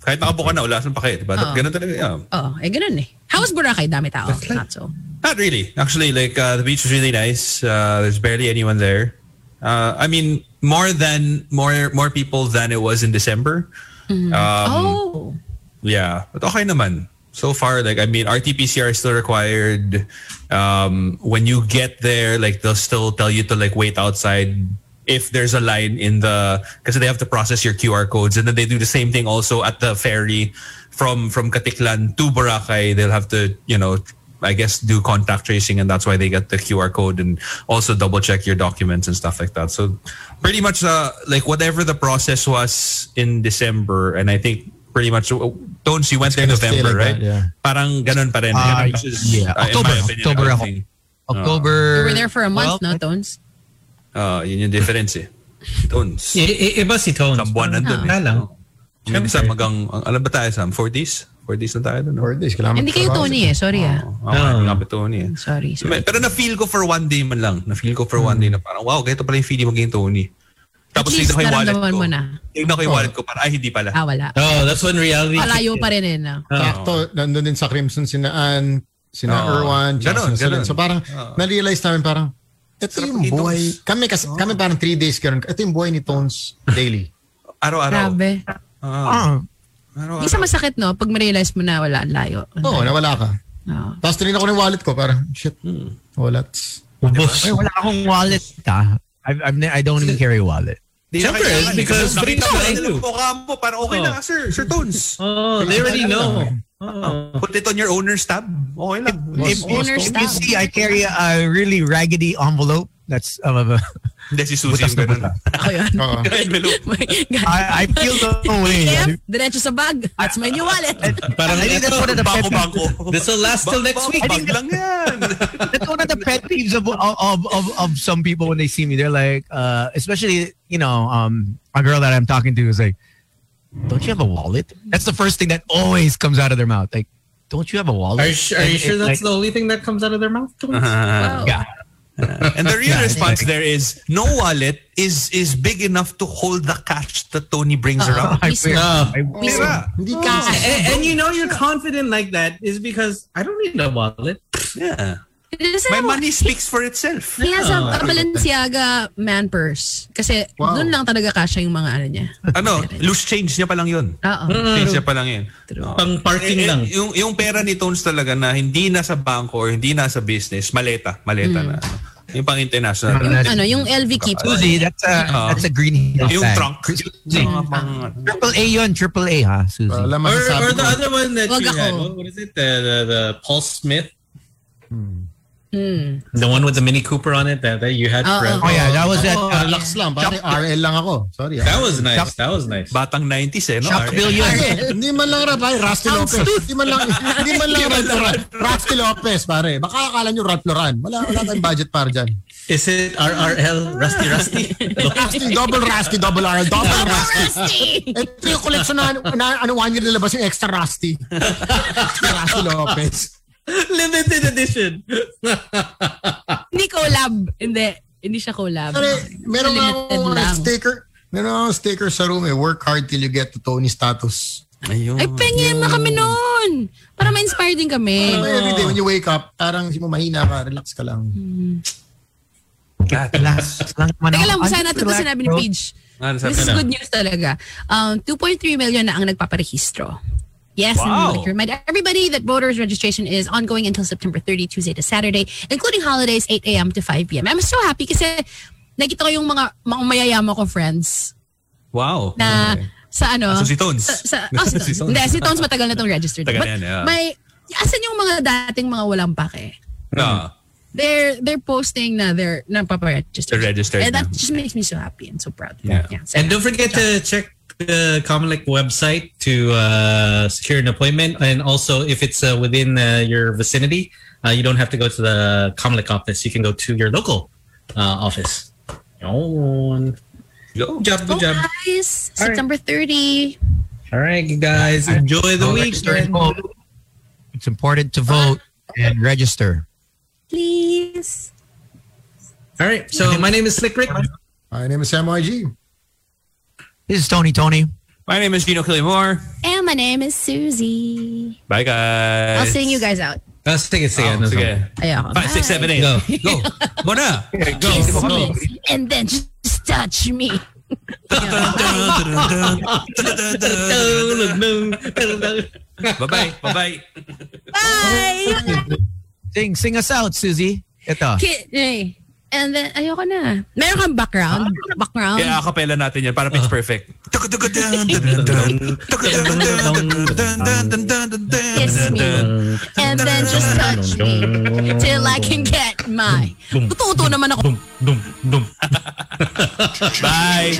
Kahit nakabuka na, wala siyang pake. Diba? Oo. Ganun talaga. Yeah. Oh, eh ganun eh. How was Boracay? Dami tao. Not so. Not really. Actually, like uh, the beach is really nice. Uh, there's barely anyone there. Uh, I mean, more than more more people than it was in December. Um, oh. Yeah, but okay naman. So far, like I mean, RT-PCR is still required. Um, when you get there, like they'll still tell you to like wait outside if there's a line in the because they have to process your QR codes, and then they do the same thing also at the ferry from from Caticlan to Boracay. They'll have to you know. I guess do contact tracing and that's why they get the QR code and also double check your documents and stuff like that. So pretty much uh, like whatever the process was in December and I think pretty much uh, Tones you went there gonna November, like right? that, yeah. Parang ganun pa rin. Uh, Which is, yeah. uh, October. opinion, October ako. thing. October. We were there for a month, well, no, Tones? Uh, yun yung difference eh. Tones. I- i- iba si Tones. Isang buwan nandun Wala eh. lang. Yung isa magang, ang- alam ba tayo Sam? 4 4 days na tayo doon. Four days. Kailangan Hindi kayo. Tony eh. Sorry ah. Oh, nga pa Tony eh. Sorry, sorry. Pero na-feel ko for one day man lang. Na-feel ko for one day na parang, wow, ganito pala yung feeling maging Tony. Tapos tignan ko yung wallet ko. mo na. Tignan ko yung wallet ko, parang, ay, hindi pala. Ah, wala. Oh, that's when reality. Kicked pa in. rin eh. No? Sakto, nandun din sa Crimson sina Ann, sina Oo. Erwan, Ganon, sina Celine. ganon. So parang, Oo. na-realize namin parang, ito Sarap yung buhay. Kami, kasi, kami parang three days ganun. Ito yung buhay ni Tones daily. Araw-araw. Grabe. Ah, Ah, araw-araw. Isa masakit no pag ma-realize mo na wala ang layo. Ang Oo, layo. nawala ka. Oo. Tapos tinignan ko na yung wallet ko, parang, shit, Hmm. wala. Ubus. ay, wala akong wallet. Ah. I, I've ne- I don't even carry a wallet. Di na Siyempre, kailangan. because nakita mo yung mukha mo, parang okay Oh. na, sir, Sir Tones. Oh, they already know. Oh. Put it on your owner's tab. Okay lang. If, if, Owner's if you tab. see, I carry a really raggedy envelope. That's um, uh, Hindi si Susie yung ganun. Ako yun. Oo. Envelope. My God. I, I feel the way. Left, diretso sa bag. That's my new wallet. Parang I think that's one of the pet Bangko-bangko. This will last till next week. Bag lang yan. that's one of the pet peeves of, of of of some people when they see me. They're like, uh, especially you know, um, a girl that I'm talking to is like, "Don't you have a wallet?" That's the first thing that always comes out of their mouth. Like, "Don't you have a wallet?" Are you, su- are you sure it, that's like, the only thing that comes out of their mouth? Uh-huh. Wow. Yeah. And the real response there is no wallet is is big enough to hold the cash that Tony brings Uh-oh. around. I Mismo. feel- I- Diba? Hindi oh. ka. And, and you know you're confident like that is because I don't need a wallet. Yeah. Kasi My mo- money speaks for itself. He has a, a Balenciaga man purse. Kasi Wow. doon lang talaga kasha yung mga ano niya. Ano, loose change niya pa lang yun. Oo. Change niya pa lang yun. True. Pang parking Eh, eh, lang. Yung, yung pera ni Tones talaga na hindi nasa bangko or hindi nasa business, maleta. Maleta na. Yung pang international. Yung Ano, yung LV keep. Susie, that's a Uh, that's a green hill yung bag. trunk. Yung pang- Triple A yun, triple A ha, Susie. Alam mo, Or, or ko, the other one that Wag you ako. had. What, what is it? The, the, the Paul Smith? Hmm. The one with the Mini Cooper on it that, that you had Oo. forever. oh yeah, that was at oh, uh, relax lang. Pare, RL lang ako. Sorry. ah. That was nice. That was nice. batang 90s eh, no? Shockville yun. Hindi man lang rap, ay, Rusty Lopez. Hindi man lang, hindi man lang rap. Rusty Lopez, pare. Baka akala nyo Ralph Lauren. Wala, wala tayong budget para dyan. Is it RRL Rusty Rusty? Rusty, double Rusty, double RL, double Rusty. Ito yung collection na, na ano, one year nilabas yung extra Rusty. Rusty Lopez. Limited edition. Hindi collab. Hindi. Hindi siya collab. Pare, meron nga akong sticker. Meron akong sticker sa room eh. Work hard till you get to Tony status. Ayun. Ay, pengin na kami noon. Para ma-inspire din kami. Parang everyday when you wake up, parang si mo mahina ka, relax ka lang. Relax lang naman Teka lang, natin ito sinabi ni. Paige. Sabi This is na? good news talaga. Um, 2.3 million na ang nagpaparehistro. Yes, and Wow. would like to remind everybody that voters registration is ongoing until September 30, Tuesday to Saturday, including holidays, 8 a.m. to 5 p.m. I'm so happy kasi nakita ko yung mga, mga mayayama ko friends Wow. na sa ano. Ah, so si Tones. Sa, sa, oh, si, Si Tones. Tones. Hindi, si Tones matagal na itong registered. Tagal But yan, yeah. may, asan yung mga dating mga walang pake? No. They're they're posting na they're napaparegister. They're registered And that na. just makes me so happy and so proud. Yeah. so- And don't forget to check the Comelec website to uh, secure an appointment. And also, if it's uh, within uh, your vicinity, uh, you don't have to go to the Comelec office. You can go to your local uh, office. Yun. Go. Good job, Go good job. guys, All right. September 30. All right, you guys, enjoy the Go register and weekend. It's important to vote and register. Please. All right, so my name is Slick Rick. My name is Sam YG. This is Tony Tony. My name is Gino Killimore. And my name is Susie. Bye, guys. I'll sing you guys out. Uh, sige, sige. Oh, ano sige. Ayoko. Five, six, seven, eight. Go. Go. Muna. Go. Kiss Go. me and then just touch me. Bye-bye. Bye-bye. Bye! Sing, sing us out, Susie. Ito. Ki- eh. And then, ayoko na. Meron kang background? Background? Kaya acapella natin yan para pitch perfect. Kiss me. And then just touch me. Till I can get my. Tututo naman ako. Bye.